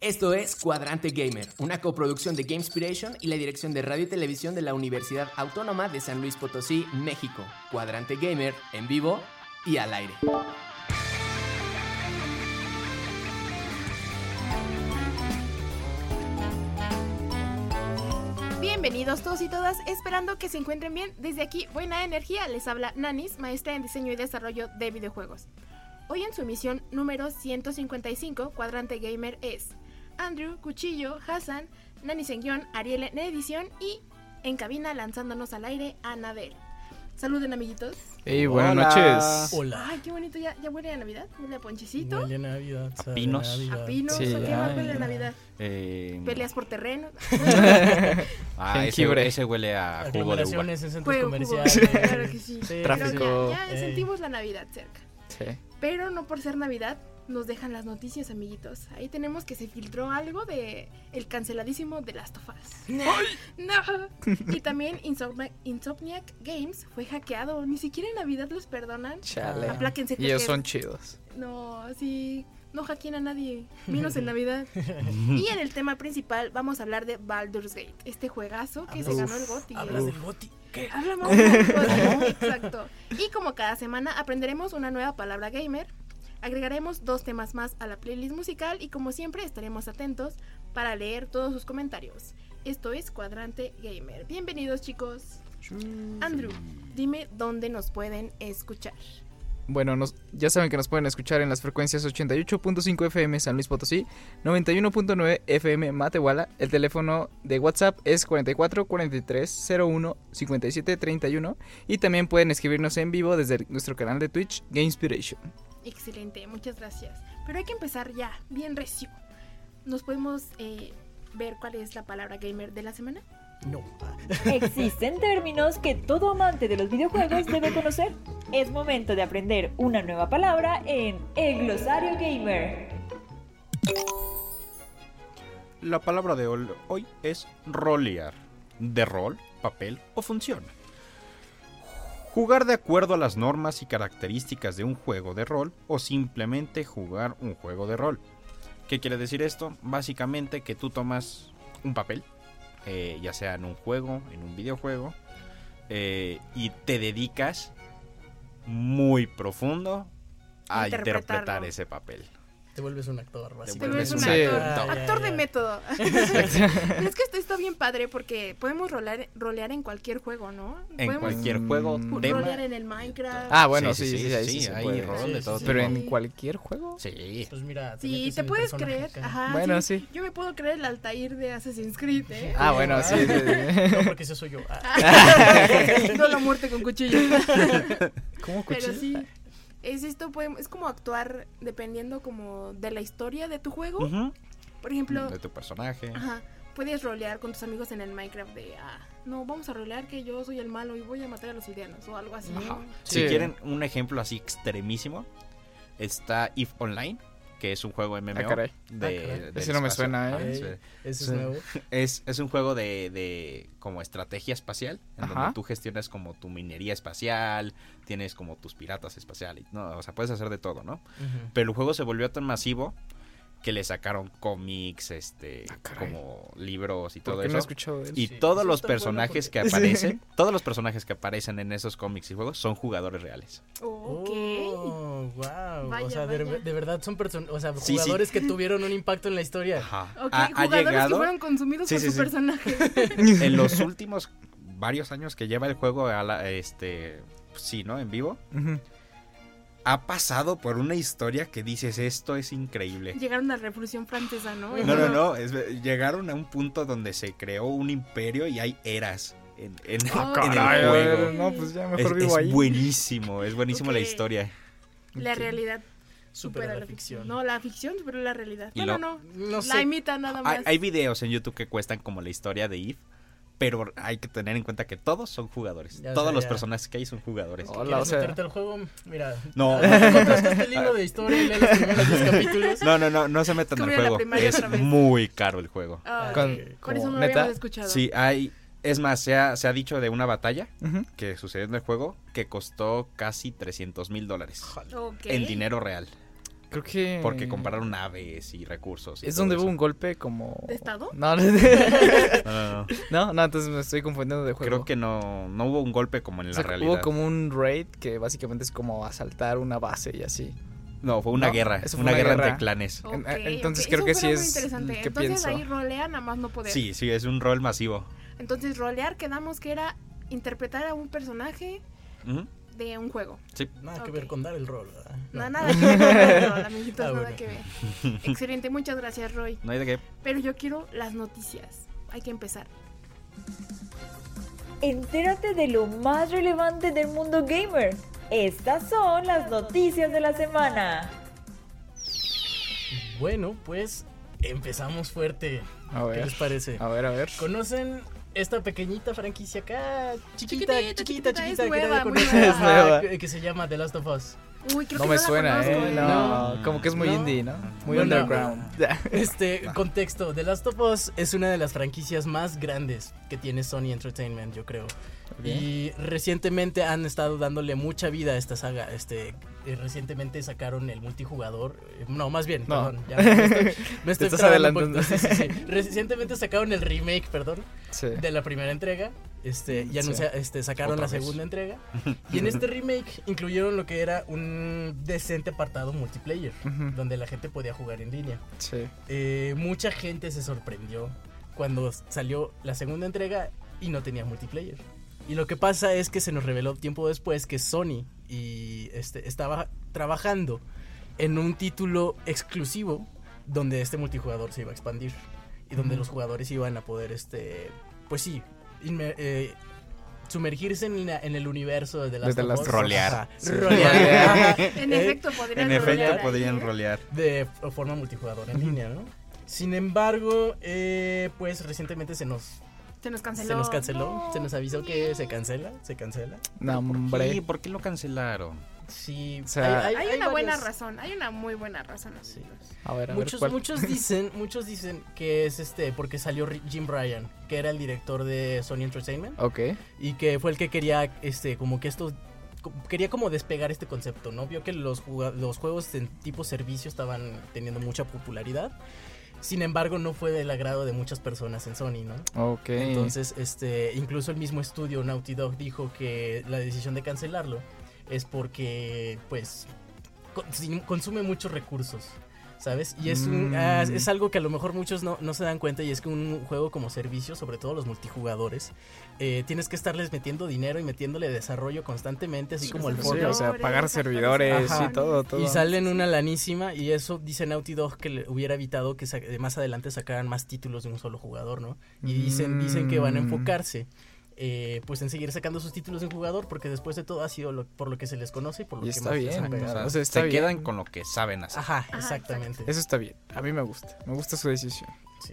Esto es Cuadrante Gamer, una coproducción de Gamespiration y la dirección de radio y televisión de la Universidad Autónoma de San Luis Potosí, México. Cuadrante Gamer, en vivo y al aire. Bienvenidos todos y todas, esperando que se encuentren bien. Desde aquí, buena energía, les habla Nanis, maestra en diseño y desarrollo de videojuegos. Hoy en su emisión número 155, Cuadrante Gamer es Andrew, Cuchillo, Hassan, Nanis en guion, Ariel en edición y en cabina lanzándonos al aire Anabel. Saluden amiguitos. Hey, buenas Hola. noches. Hola. Ay, qué bonito, ya, ya huele a Navidad, huele a ponchecito, Huele a Navidad. a pinos. Navidad. a pinos, Sí, ¿a qué más huele a. Navidad? Eh, Peleas por terreno. ah, ese, ese huele a jugo de uva. En centros Juego, jugo. Claro que sí. Tráfico. Ya, ya Ey. sentimos la Navidad cerca. Sí. Pero no por ser Navidad nos dejan las noticias, amiguitos. Ahí tenemos que se filtró algo de el canceladísimo de Last of Us. No. Y también Insomnia- Insomniac Games fue hackeado. Ni siquiera en Navidad los perdonan. Chale. Apláquense Y ellos son chidos. No, sí. No hackeen a nadie, menos en Navidad. y en el tema principal vamos a hablar de Baldur's Gate, este juegazo que se ganó el GOTY. Hablas del Goti. ¿Qué? Hablamos del GOTY, exacto. Y como cada semana aprenderemos una nueva palabra gamer, agregaremos dos temas más a la playlist musical y como siempre estaremos atentos para leer todos sus comentarios. Esto es Cuadrante Gamer. Bienvenidos chicos. Andrew, dime dónde nos pueden escuchar. Bueno, nos, ya saben que nos pueden escuchar en las frecuencias 88.5 FM San Luis Potosí, 91.9 FM Matehuala. El teléfono de WhatsApp es 44 43 01 57 31 y también pueden escribirnos en vivo desde nuestro canal de Twitch Gamespiration. Excelente, muchas gracias. Pero hay que empezar ya, bien recio. ¿Nos podemos eh, ver cuál es la palabra gamer de la semana? No. Existen términos que todo amante de los videojuegos debe conocer. Es momento de aprender una nueva palabra en El Glosario Gamer. La palabra de hoy es rolear. De rol, papel o función. Jugar de acuerdo a las normas y características de un juego de rol o simplemente jugar un juego de rol. ¿Qué quiere decir esto? Básicamente que tú tomas un papel, eh, ya sea en un juego, en un videojuego, eh, y te dedicas muy profundo a interpretar ese papel. Te vuelves un actor, Te básicamente. ves un Sí. actor, Ah, ya, actor de ya. método. Pero es que esto está bien padre porque podemos rolear, rolear en cualquier juego, ¿no? En podemos cualquier juego, tema. rolear en el Minecraft. Ah, bueno, Sí, sí, sí, sí, sí, ahí sí, hay puede. rol Sí, de todo sí. Pero en cualquier juego. Sí. Pues mira, te Sí, te puedes creer. Ajá, Bueno, sí. sí. Yo me puedo creer el Altair de Assassin's Creed, ¿eh? Ah, bueno, sí. sí, sí. No, porque ese soy yo. Ah. No la muerte con cuchillo. ¿Cómo Pero cuchillo? sí. Es esto, es como actuar dependiendo como de la historia de tu juego. Por ejemplo, De tu personaje. ajá, puedes rolear con tus amigos en el Minecraft de, ah, no, vamos a rolear que yo soy el malo y voy a matar a los aldeanos o algo así. Si quieren un ejemplo así extremísimo, está If Online, que es un juego MMO. Ah, caray. de- Ah, caray. Ese no me espacio. suena, ¿eh? Ey, es- Ese es Sí. nuevo. Es, es un juego de, de como estrategia espacial, en Ajá. donde tú gestionas como tu minería espacial, tienes como tus piratas espaciales, no, o sea, puedes hacer de todo, ¿no? Pero el juego se volvió tan masivo que le sacaron cómics, este, Ah, como libros y ¿Por todo qué no he eso. escuchado de él? Y Sí, todos eso los bueno personajes porque- que aparecen, todos los personajes que aparecen en esos cómics y juegos son jugadores reales. Ok. Oh, wow. Vaya, o sea, de, verdad son personas, o sea, Sí, sí. jugadores que tuvieron un impacto en la historia. Ajá. Ok, Ha, ha jugadores que llegado fueron consumidos Sí, por sí, su sí. personaje. en los últimos varios años que lleva el juego a la, este sí, ¿no? En vivo. Ujú. Ha pasado por una historia que dices, esto es increíble. Llegaron a la Revolución Francesa, ¿no? No, no, no. es- llegaron a un punto donde se creó un imperio y hay eras en, en- en Caray, el juego. no, pues ya Es, mejor vivo es ahí. buenísimo, es buenísimo la historia. La realidad Supera supera la ficción. No, la ficción supera la realidad. Y Bueno, lo- no. No La sé. imita nada más. Hay, hay videos en YouTube que cuestan como la historia de Eve, pero hay que tener en cuenta que todos son jugadores. Ya, todos o sea, los ya. personajes que hay son jugadores. Hola, ¿Quieres o sea- meterte al juego? Mira. No. este libro de historia y lee los primeros 10 capítulos. No, no, no, no se metan al a la juego. primaria Es otra vez. muy caro el juego. Ah, Con- ok. por eso no lo ¿neta? habíamos escuchado. Sí, hay. Es más, se ha, se ha dicho de una batalla Ujú. que sucedió en el juego que costó casi 300 mil dólares Ok. en dinero real. Creo que... Porque compraron naves y recursos. y Es donde eso. hubo un golpe como... ¿De estado? No, no, No, no, no. entonces me estoy confundiendo de juego. Creo que no, no hubo un golpe como en O la realidad. hubo como un raid que básicamente es como asaltar una base y así. No, fue una No, guerra. eso fue una una guerra, guerra. entre clanes. Ok, entonces creo Eso que sí es interesante. Entonces pienso. ahí rolean a más no poder. Sí, sí, es un rol masivo. Entonces rolear quedamos que era interpretar a un personaje. De un juego. Sí. Nada que ver con dar el rol, ¿verdad? No, No. nada que ver con el rol, amiguitos, Ah, nada bueno. que ver. Excelente, muchas gracias Roy. No hay de qué. Pero yo quiero las noticias. Hay que empezar. Entérate de lo más relevante del mundo gamer. Estas son las noticias de la semana. Bueno, pues empezamos fuerte. A ¿Qué les parece? a ver, a ver. ¿Conocen esta pequeñita franquicia acá? Chiquita, chiquita, chiquita, es chiquita, que nueva, nueva. Nueva. Que- que se llama The Last of Us. Uy, creo No que me suena, conozco, ¿eh? No, como que es muy No. indie, ¿no? Muy Bueno, underground. Este, contexto, The Last of Us es una de las franquicias más grandes que tiene Sony Entertainment, yo creo. Y recientemente han estado dándole mucha vida a esta saga. Este, eh, recientemente sacaron el multijugador. eh, No, más bien, No. perdón. ya me estoy, me estoy estás trabando un adelantando. poquito, sí, sí, sí. Recientemente sacaron el remake, perdón, Sí. de la primera entrega. Este, y anuncia- este, sacaron Otra la vez. segunda entrega. Y en este remake incluyeron lo que era un decente apartado multiplayer, donde la gente podía jugar en línea. Sí. Eh, mucha gente se sorprendió cuando salió la segunda entrega y no tenía multiplayer. Y lo que pasa es que se nos reveló tiempo después que Sony y este estaba trabajando en un título exclusivo donde este multijugador se iba a expandir y donde los jugadores iban a poder este pues sí inme- eh, sumergirse en, la- en el universo de De las of Us. Rolear. Sí. rolear ajá. En Eh, efecto, podrían En efecto, rolear ahí, podrían rolear. de forma multijugador en línea, ¿no? Sin embargo, eh, pues recientemente se nos, Se nos canceló. se nos canceló, No, se nos avisó que se cancela, se cancela. No, ¿Por hombre. qué? ¿Por qué lo cancelaron? Sí, O sea, Hay, una buena razón, hay una muy buena razón. Sí. A ver, a ver. Muchos, muchos dicen, muchos dicen que es este porque salió Jim Bryan, que era el director de Sony Entertainment Ok. y que fue el que quería este como que esto quería como despegar este concepto, ¿no? Vio que los los juegos en tipo servicio estaban teniendo mucha popularidad. Sin embargo, no fue del agrado de muchas personas en Sony, ¿no? Ok. Entonces, este, incluso el mismo estudio Naughty Dog dijo que la decisión de cancelarlo es porque, pues, con- consume muchos recursos, ¿sabes? Y es, un- Mm. ah, es algo que a lo mejor muchos no, no se dan cuenta y es que un juego como servicio, sobre todo los multijugadores, eh, tienes que estarles metiendo dinero y metiéndole desarrollo constantemente, así como el Sí, Fortnite. o sea, pagar servidores Ajá. y todo, todo. Y salen una lanísima y eso dice Naughty Dog que le hubiera evitado que sa- más adelante sacaran más títulos de un solo jugador, ¿no? Y dicen, dicen que van a Mm. enfocarse eh, pues en seguir sacando sus títulos de jugador porque después de todo ha sido lo- por lo que se les conoce y por lo Y que está más les bien, han o pegado. sea, O sea, está se bien. quedan con lo que saben hacer. Ajá, Ajá, exactamente. Eso está bien. A mí me gusta. Me gusta su decisión.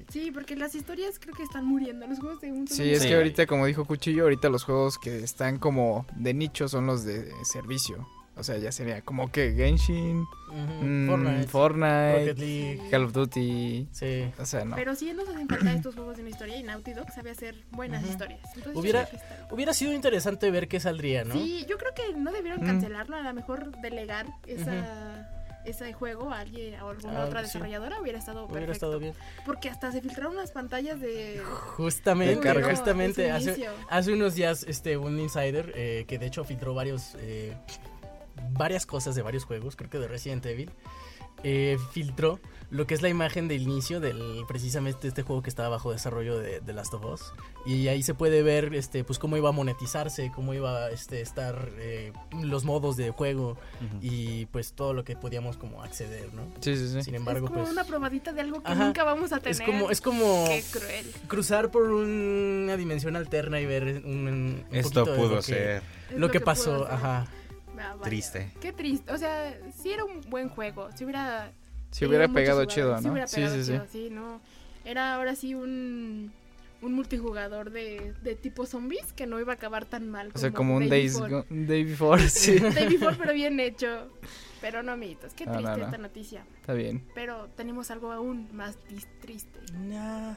Sí, porque las historias creo que están muriendo. Los juegos de un Sí, es que ahorita, como dijo Cuchillo, ahorita los juegos que están como de nicho son los de servicio. O sea, ya sería como que Genshin, mm, Fortnite, Fortnite, Rocket League. Call of Duty. Sí. O sea, no. Pero sí nos hacen falta estos juegos de una historia y Naughty Dog sabe hacer buenas historias. Entonces, Hubiera- Hubiera sido interesante ver qué saldría, ¿no? Sí, yo creo que no debieron Mm. cancelarlo, a lo mejor delegar esa, ese juego a alguien a alguna Ah, otra sí. desarrolladora hubiera estado Hubiera perfecto. estado bien. Porque hasta se filtraron unas pantallas de Justamente, De carga. justamente. Hace, hace unos días, este, un insider, eh, que de hecho filtró varios, eh, varias cosas de varios juegos, creo que de Resident Evil, eh, filtró lo que es la imagen del inicio del precisamente este juego que estaba bajo desarrollo de, de Last of Us. Y ahí se puede ver, este, pues cómo iba a monetizarse, cómo iba a este, estar eh, los modos de juego Ujú. y pues todo lo que podíamos como acceder, ¿no? Sí, sí, sí. Sin es embargo, como pues una probadita de algo que Ajá. nunca vamos a tener. es como, es como Qué cruel. cruzar por una dimensión alterna y ver un, un Esto poquito de pudo lo que- ser Es lo que pasó, ajá. Ah, triste. Qué triste. O sea, sí era un buen juego. Si hubiera. Si hubiera pegado chido, Sí, ¿no? hubiera Sí, pegado sí, sí. chido, sí, no. Era ahora sí un. Un multijugador de, de tipo zombies que no iba a acabar tan mal. O sea, como un Day Days Before. Go- Day Before, sí. Day Before, pero bien hecho. Pero no, amiguitos, qué No, no, triste no. esta noticia. Está bien. Pero tenemos algo aún más triste.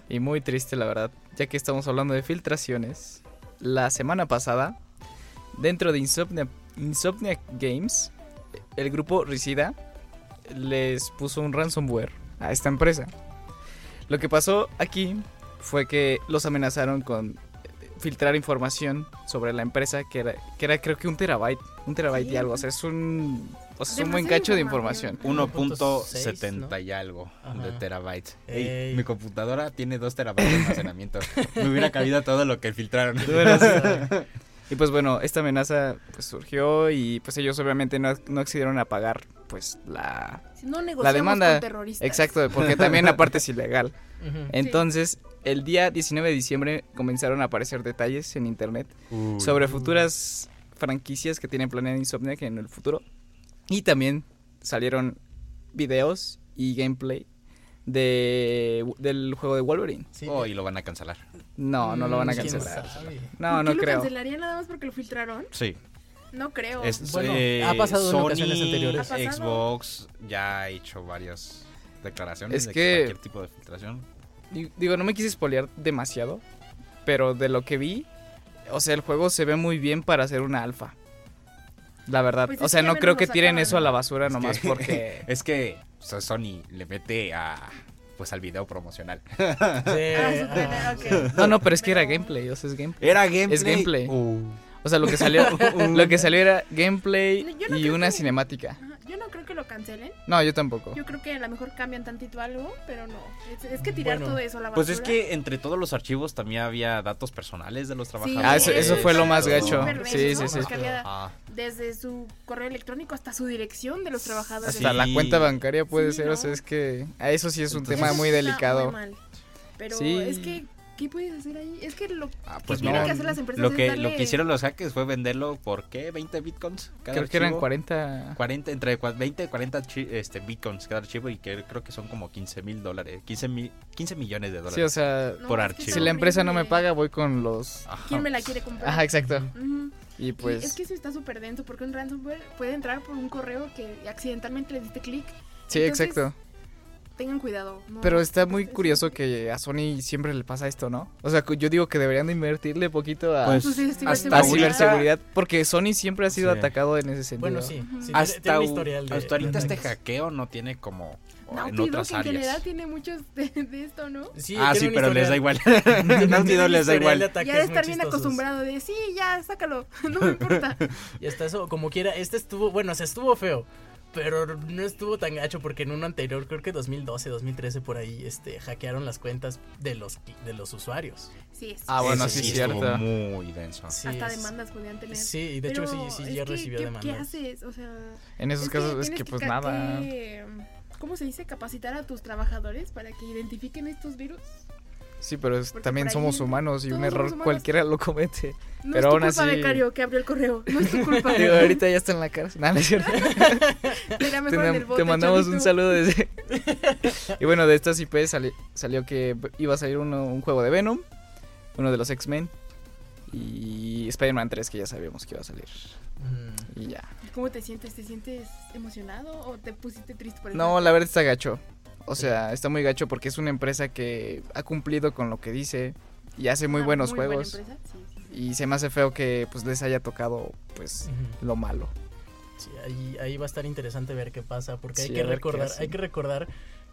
Y muy triste, la verdad, ya que estamos hablando de filtraciones. La semana pasada, dentro de Insomnia, Insomniac Games, el grupo Risida les puso un ransomware a esta empresa. Lo que pasó aquí fue que los amenazaron con filtrar información sobre la empresa que era, que era creo que un terabyte, un terabyte y algo, o sea, es un, o sea, es un buen cacho de información. información. 1.70 ¿no? y algo de terabytes. Ey. mi computadora tiene 2 terabytes de almacenamiento. Me hubiera cabido todo lo que filtraron. Y pues bueno, esta amenaza pues surgió y pues ellos obviamente no, no accedieron a pagar pues la... Si no negociamos demanda- con terroristas. Exacto, porque también aparte es ilegal. Entonces, el día 19 de diciembre comenzaron a aparecer detalles en internet Uy. sobre futuras franquicias que tienen planeado Insomniac en el futuro. Y también salieron videos y gameplay de, del juego de Wolverine. Sí. Oh, y lo van a cancelar. No, no lo van a Mm, ¿quién cancelar. No, ¿Por no qué lo creo. cancelarían nada más porque lo filtraron? Sí. No creo. Es- Bueno, eh, ha pasado en Sony, ocasiones anteriores. Xbox ya ha hecho varias declaraciones Es de que- cualquier tipo de filtración. Di- Digo, no me quise spoilear demasiado, pero de lo que vi, o sea, el juego se ve muy bien para hacer una alfa. La verdad, Pues o sea, no creo que tiren eso a la basura nomás que- porque... Es que Sony le mete a pues al video promocional. Sí, Ah. No, no, pero es que era gameplay, o sea, es gameplay. Era gameplay. Es gameplay. Uh. O sea, lo que salió, lo que salió era gameplay no y una que- cinemática. Yo no creo que lo cancelen. No, yo tampoco. Yo creo que a lo mejor cambian tantito algo, pero no. Es, es que tirar Bueno, todo eso a la basura. Pues es que entre todos los archivos también había datos personales de los trabajadores. Ah, eso- eso fue lo más gacho. Sí, sí, sí. había Ah, desde su correo electrónico hasta su dirección de los trabajadores. Hasta Sí. la cuenta bancaria puede Sí, ser, o sea, es que a eso sí es un Entonces- tema muy Está delicado. mal. Pero Sí. es que, ¿qué puedes hacer ahí? Es que lo ah, que pues tienen no. que hacer las empresas Lo es que, darle... lo que hicieron los hackers fue venderlo por qué? 20 bitcoins cada Creo que eran archivo? 40... 40, entre cua- 20 y 40 chi- este, bitcoins cada archivo y que creo que son como 15 mil dólares, 15, mil, 15 millones de dólares. Sí, o sea, No, por es que archivo. si la empresa no me paga, voy con los... Ajá. ¿Quién me la quiere comprar? Ajá, exacto. Ujú. Y Y pues... es que eso está súper denso porque un ransomware puede entrar por un correo que accidentalmente le diste clic. Sí, entonces, exacto. Tengan cuidado. no- Pero está muy curioso que a Sony siempre le pasa esto, ¿no? O sea, yo digo que deberían de invertirle poquito a, Pues, a ciberseguridad. porque Sony siempre ha sido Sí. atacado en ese sentido. Bueno, sí. sí, Hasta, tiene un u- historial de- hasta ahorita de este hackeo no tiene como en Naughty Dog otras en áreas. general tiene muchos de, de esto, ¿no? Sí, ah, sí, pero les da igual. Naughty Dog les da de igual. ataques Ya de estar bien chistosos. acostumbrado de, sí, ya, sácalo, no me importa. Y hasta eso, como quiera, este estuvo, bueno, se estuvo feo. Pero no estuvo tan gacho porque en uno anterior, creo que 2012, 2013 por ahí, este, hackearon las cuentas de los de los usuarios. Sí, es. Ah, bueno, sí, estuvo cierto. muy denso. Sí, Hasta es- demandas podían tener. Sí, y de hecho sí, Pero sí, es ya recibió ¿qué, demandas. ¿Qué haces? O sea, En esos es casos es que pues nada. que, ¿Cómo se dice? Capacitar a tus trabajadores para que identifiquen estos virus. Sí, pero es- también somos humanos y un error humanos. cualquiera lo comete. No Pero es tu aún culpa, así- becario, que abrió el correo. No es tu culpa. Digo, ahorita ya está en la cárcel. Nada, no es cierto. Te, mejor en el bote, te mandamos un saludo desde. y bueno, de estas IP sali- salió que iba a salir uno- un juego de Venom, uno de los X-Men y Spider-Man 3 que ya sabíamos que iba a salir. Mm. Y ya. ¿Cómo te sientes? ¿Te sientes emocionado o te pusiste triste por eso? No, la verdad está gacho. O sea, está muy gacho porque es una empresa que ha cumplido con lo que dice y hace muy buenos juegos. Y se me hace feo que pues les haya tocado pues lo malo. Sí, ahí, ahí va a estar interesante ver qué pasa, porque hay Sí, que recordar, hay que recordar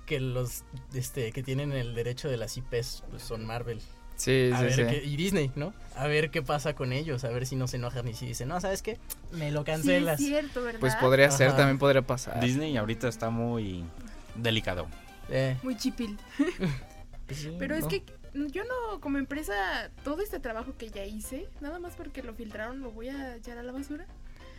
que los este que tienen el derecho de las IPs pues, son Marvel. Sí, A sí, ver sí. qué- y Disney, ¿no? A ver qué pasa con ellos, a ver si no se enojan y si dicen, no, ¿sabes qué? Me lo Sí, cancelas. es cierto, ¿verdad? Pues podría ser, también podría pasar. Disney ahorita está muy delicado. Eh, Muy chipil. Pues sí, Pero es ¿no? que yo no, como empresa, todo este trabajo que ya hice, nada más porque lo filtraron, lo voy a echar a la basura.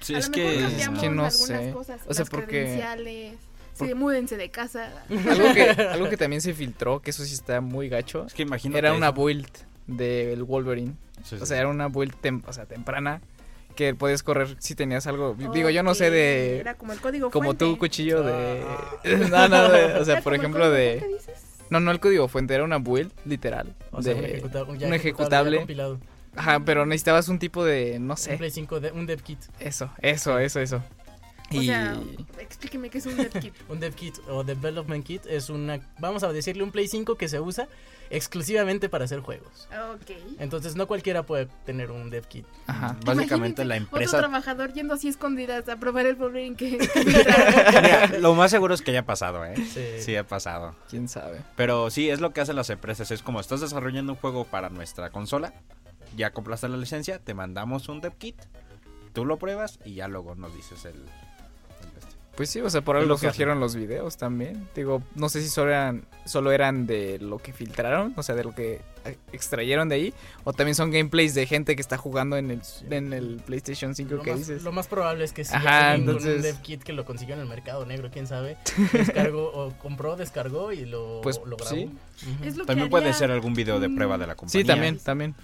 Sí, a es lo mejor que, cambiamos que no algunas sé. cosas, O sea, las porque- credenciales, sí, múdense de casa. algo, que, algo que también se filtró, que eso sí está muy gacho, es que imagínate era una build del Wolverine. Sí, sí. O sea, era una build tem- o sea, temprana que puedes correr si tenías algo. Digo, yo no sé de... Era como el código Como fuente. tú, cuchillo de... Ah. no, no, de- o sea, Era por ejemplo código de... fuente, dices? No, no el código fuente, era una build, literal. o sea, de- un, ejecuta- un ejecutable. compilado. Ajá, pero necesitabas un tipo de... no Un sé. Play 5 de- un dev kit. Eso, eso, eso, eso. O Y sea, explíqueme qué es un dev kit. Un dev kit o development kit es una, vamos a decirle un Play 5 que se usa exclusivamente para hacer juegos. Ok. Entonces no cualquiera puede tener un dev kit. ajá. Básicamente la Otro empresa... trabajador yendo así escondidas a probar el Wolverine que. Mira, lo más seguro es que haya pasado, ¿eh? Sí. Sí, ha pasado. quién sabe. Pero sí, es lo que hacen las empresas. Es como estás desarrollando un juego para nuestra consola, ya compraste la licencia, te mandamos un dev kit, tú lo pruebas y ya luego nos dices el... Pues sí, o sea, por algo lo surgieron los videos también. Digo, no sé si solo eran, solo eran de lo que filtraron, o sea, de lo que eh, extrayeron de ahí, o también son gameplays de gente que está jugando en el, en el PlayStation 5 Lo que más, dices. lo más probable es que sí Ajá, con un entonces- dev kit que lo consiguió en el mercado negro, quién sabe. Descargó o compró, descargó y lo, Pues, lo grabó. sí. Ujú. Es lo que También puede ser algún video de prueba de la compañía. Sí, también, también.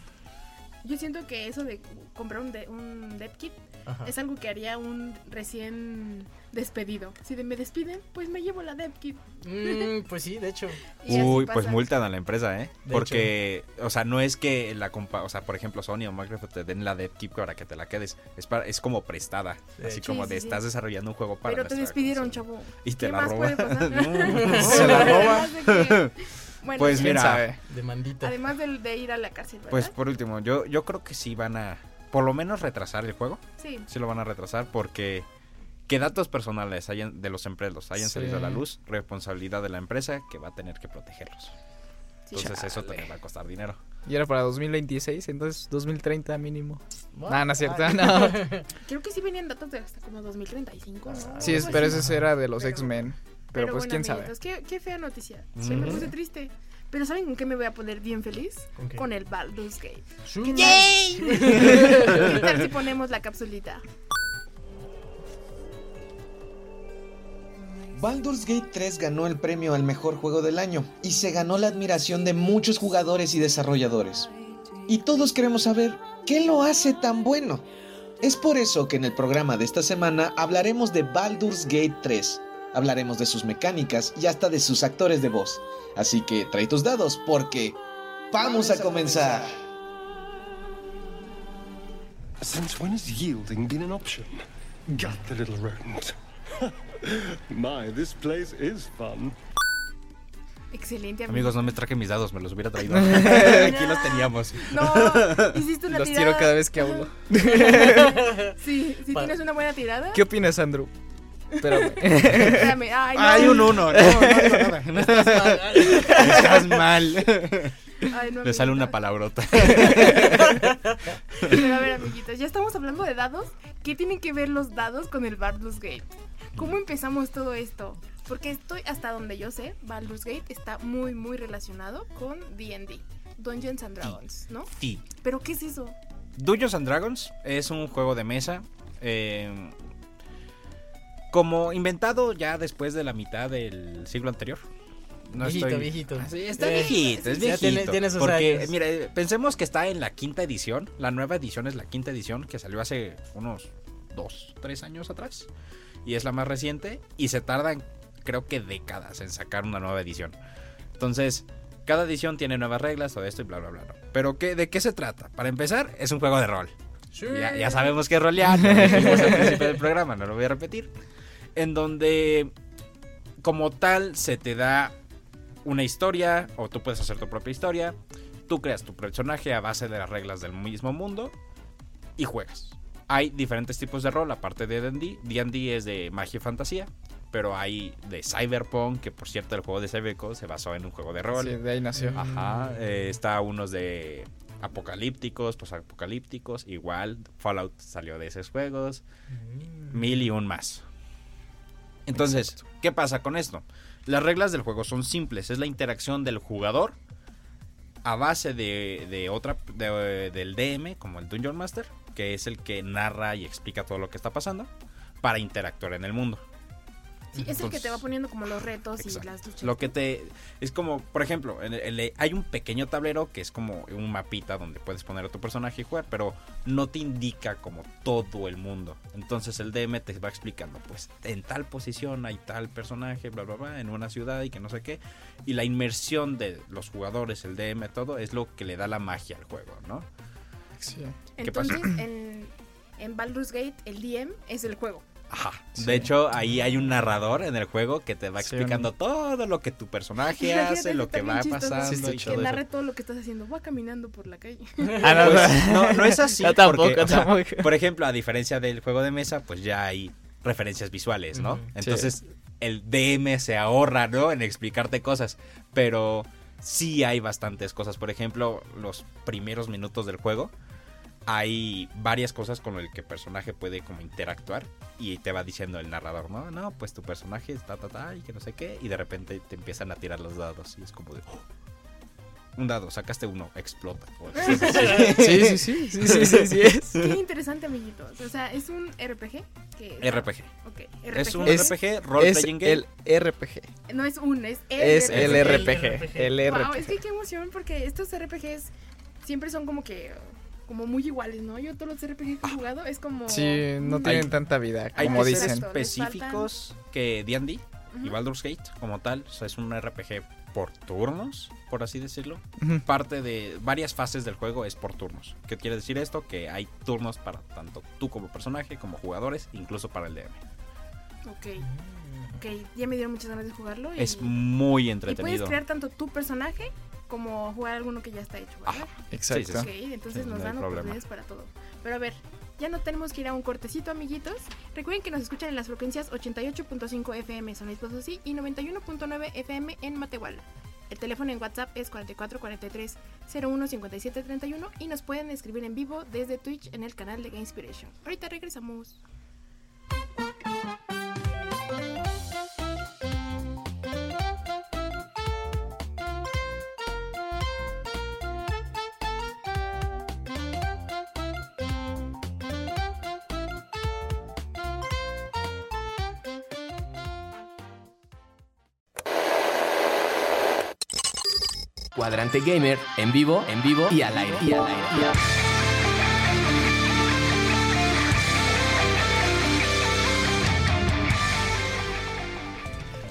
Yo siento que eso de comprar un, de- un dev kit Ajá. es algo que haría un recién despedido. Si de me despiden, pues me llevo la dev kit. Mm, pues sí, de hecho. Uy, pues multan a la empresa, ¿eh? De Porque, o sea, no es que la compa, o sea, por ejemplo, Sony o Microsoft te den la dev kit para que te la quedes. Es para, es como prestada. De así hecho. como Sí, de sí, sí. estás desarrollando un juego para Pero te despidieron, consola. chavo. Y te ¿Qué la roban. No. Se la roban. Bueno, Pues ¿Quién mira, sabe? Demandita. además de, ir a la cárcel, ¿verdad? Pues por último, yo, yo creo que sí van a, por lo menos retrasar el juego. sí. Sí lo van a retrasar porque que datos personales hayan, de los empleados hayan Sí. salido a la luz, responsabilidad de la empresa que va a tener que protegerlos. sí. Entonces eso te va a costar dinero. Y era para 2026, entonces 2030 mínimo. No, no es cierto, no. Creo que sí venían datos de hasta como 2035, ¿no? Sí, es, Algo pero ese era de los Pero- X-Men. Pero, pues bueno, quién sabe. Qué, qué fea noticia. Sí, me puse triste. Pero ¿saben con qué me voy a poner bien feliz? ¿Con qué? Con el Baldur's Gate. Shoo. ¿Qué tal? ¿Qué tal si ponemos la capsulita? Baldur's Gate 3 ganó el premio al mejor juego del año y se ganó la admiración de muchos jugadores y desarrolladores. Y todos queremos saber qué lo hace tan bueno. Es por eso que en el programa de esta semana hablaremos de Baldur's Gate 3. Hablaremos de sus mecánicas y hasta de sus actores de voz. Así que trae tus dados porque vamos a comenzar. Since when has yielding been an option? Gut the little rodent. My, this place is fun. Excelente, Amigos, no me traje mis dados, me los hubiera traído. Aquí los teníamos. No, hiciste una Los tirada. tiro cada vez que hablo. Sí, si Pa- tienes una buena tirada. ¿Qué opinas, Andrew? Espérame. Espérame. Ay, no. Hay un uno. No, no nada. Estás mal. Ay, no, Le sale una palabrota. Pero a ver, amiguitos, ya estamos hablando de dados. ¿Qué tienen que ver los dados con el Baldur's Gate? ¿Cómo empezamos todo esto? Porque estoy hasta donde yo sé, Baldur's Gate está muy, muy relacionado con D&D, Dungeons and Dragons, ¿no? Sí. ¿Pero qué es eso? Dungeons and Dragons es un juego de mesa. eh, como inventado ya después de la mitad del siglo anterior. Viejito, viejito. Ah, Sí, está Eh, viejito, es sí, viejito. tiene- tiene sus porque, años. mire, pensemos que está en la quinta edición. La nueva edición es la quinta edición que salió hace unos dos, tres años atrás. Y es la más reciente. Y se tardan, creo que décadas en sacar una nueva edición. Entonces, cada edición tiene nuevas reglas, todo esto y bla, bla, bla. ¿no? Pero ¿qué, ¿de qué se trata? Para empezar, es un juego de rol. Ya, ya sabemos que es rolear, lo dijimos al principio del programa, no lo voy a repetir. En donde, como tal, se te da una historia, o tú puedes hacer tu propia historia. Tú creas tu personaje a base de las reglas del mismo mundo y juegas. Hay diferentes tipos de rol, aparte de D&D. D&D es de magia y fantasía, pero hay de Cyberpunk, que por cierto el juego de Cyberpunk se basó en un juego de rol. Sí, de ahí nació. Ajá, eh, está unos de apocalípticos, posapocalípticos, igual Fallout salió de esos juegos, mil y un más. Entonces, ¿qué pasa con esto? Las reglas del juego son simples, es la interacción del jugador a base de, de otra de- del DM, como el Dungeon Master, que es el que narra y explica todo lo que está pasando, para interactuar en el mundo. Sí, es el que te va poniendo como los retos exacto. y las luchas. Lo que te. Es como, por ejemplo, en el- el- hay un pequeño tablero que es como un mapita donde puedes poner a tu personaje y jugar, pero no te indica como todo el mundo. Entonces el DM te va explicando, pues en tal posición hay tal personaje, bla, bla, bla, en una ciudad y que no sé qué. Y la inmersión de los jugadores, el DM, todo, es lo que le da la magia al juego, ¿no? Sí. ¿qué pasa? Entonces, en, en Baldur's Gate, el DM es el juego. Ajá. Sí. De hecho, ahí hay un narrador en el juego que te va Sí, explicando todo lo que tu personaje Imagínate, hace, lo que va pasando Sí, y Que eso. narre todo lo que estás haciendo. Va caminando por la calle. Ah, no, Pues, no, no es así. Yo tampoco, porque, o sea, tampoco. por ejemplo, a diferencia del juego de mesa, pues ya hay referencias visuales, ¿no? Entonces, el DM se ahorra, ¿no? En explicarte cosas. Pero sí hay bastantes cosas. Por ejemplo, los primeros minutos del juego. Hay varias cosas con el que el personaje puede como interactuar y te va diciendo el narrador, ¿no? No, pues tu personaje está, ta, ta, y que no sé qué, y de repente te empiezan a tirar los dados y es como de, "Oh, un dado, sacaste uno, explota. Sí, sí, sí, sí, sí, sí, sí es. Qué interesante, amiguitos. O sea, es un RPG. Que RPG. Ok, Es un Es- RPG, role Es playing game. el RPG. No es un, es el Es el RPG. RPG. El Wow, es RPG. que qué emoción porque estos RPGs siempre son como que como muy iguales, ¿no? Yo todos los RPG que he jugado es como Sí, no tienen tanta vida, Hay como que ser dicen. Específicos que D&D y. Baldur's Gate como tal, o sea, es un RPG por turnos, por así decirlo. Parte de varias fases del juego es por turnos. ¿Qué quiere decir esto? Que hay turnos para tanto tú como personaje, como jugadores, incluso para el DM. Ok, ok, ya me dieron muchas ganas de jugarlo. Y, Es muy y entretenido. puedes crear tanto tu personaje como jugar alguno que ya está hecho, ¿verdad? Exacto. Sí, sí, Ok, entonces Sí, nos no dan oportunidades para todo. Pero a ver, ya no tenemos que ir a un cortecito, amiguitos. Recuerden que nos escuchan en las frecuencias 88.5 FM San Luis Potosí y 91.9 FM en Matehuala. El teléfono en WhatsApp es 4443 01 57 31 y nos pueden escribir en vivo desde Twitch en el canal de Game Inspiration. Ahorita regresamos. Cuadrante Gamer, en vivo, en vivo y al aire. Y al aire. y al-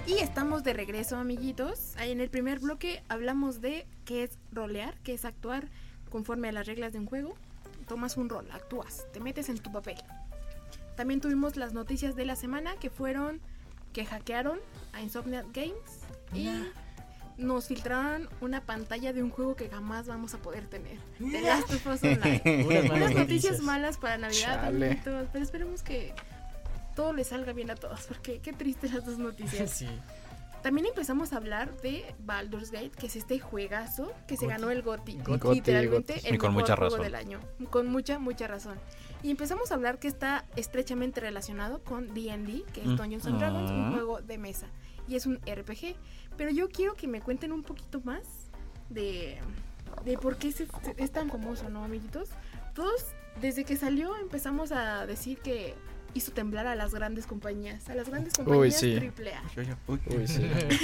Y estamos de regreso, amiguitos. Ahí en el primer bloque hablamos de qué es rolear, qué es actuar conforme a las reglas de un juego. Tomas un rol, actúas, te metes en tu papel. También tuvimos las noticias de la semana que fueron que hackearon a Insomniac Games y nos filtraron una pantalla de un juego que jamás vamos a poder tener. The Last of Us Online. Unas noticias malas para Navidad, amiguitos, pero esperemos que todo les salga bien a todos, porque qué triste las dos noticias. Sí. También empezamos a hablar de Baldur's Gate, que es este juegazo que se Goti. ganó el GOTY. Literalmente Goti. el Y con mejor mucha juego razón. del año. Con mucha, mucha razón. Y empezamos a hablar que está estrechamente relacionado con D&D, que es Mm. Dungeons and Dragons, un Ujú. juego de mesa. Y es un RPG. Pero yo quiero que me cuenten un poquito más de, de por qué es, es tan famoso, ¿no, amiguitos? Todos, desde que salió, empezamos a decir que hizo temblar a las grandes compañías, a las grandes compañías sí. triple A. Uy, sí.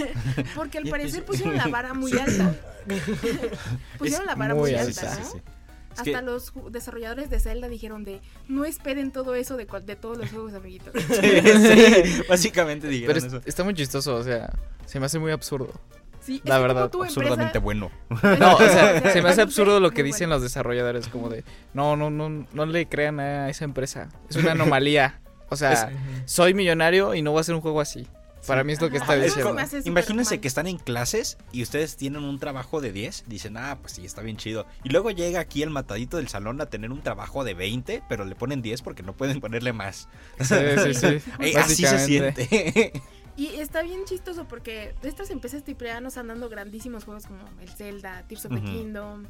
Porque al parecer pusieron la vara muy alta. pusieron la vara muy, muy alta, alta. ¿no? Es Hasta que- los desarrolladores de Zelda dijeron de no esperen todo eso de, cual- de todos los juegos, amiguitos. sí, básicamente dijeron Pero es- eso. está muy chistoso, o sea, se me hace muy absurdo. Sí, La es que como verdad, tu Absurdamente empresa- bueno. No, o sea, se me hace absurdo lo que dicen bueno. los desarrolladores, como de, no, no, no, no le crean a esa empresa. Es una anomalía. O sea, soy millonario y no voy a hacer un juego así. Para mí es lo que está diciendo. Imagínense mal. que están en clases y ustedes tienen un trabajo de 10, dicen, ah, pues sí, está bien chido. Y luego llega aquí el matadito del salón a tener un trabajo de 20, pero le ponen 10 porque no pueden ponerle más. Sí, sí, sí. Así se siente. Y está bien chistoso porque de estas empresas AAA nos están dando grandísimos juegos como el Zelda, Tears of the. Kingdom,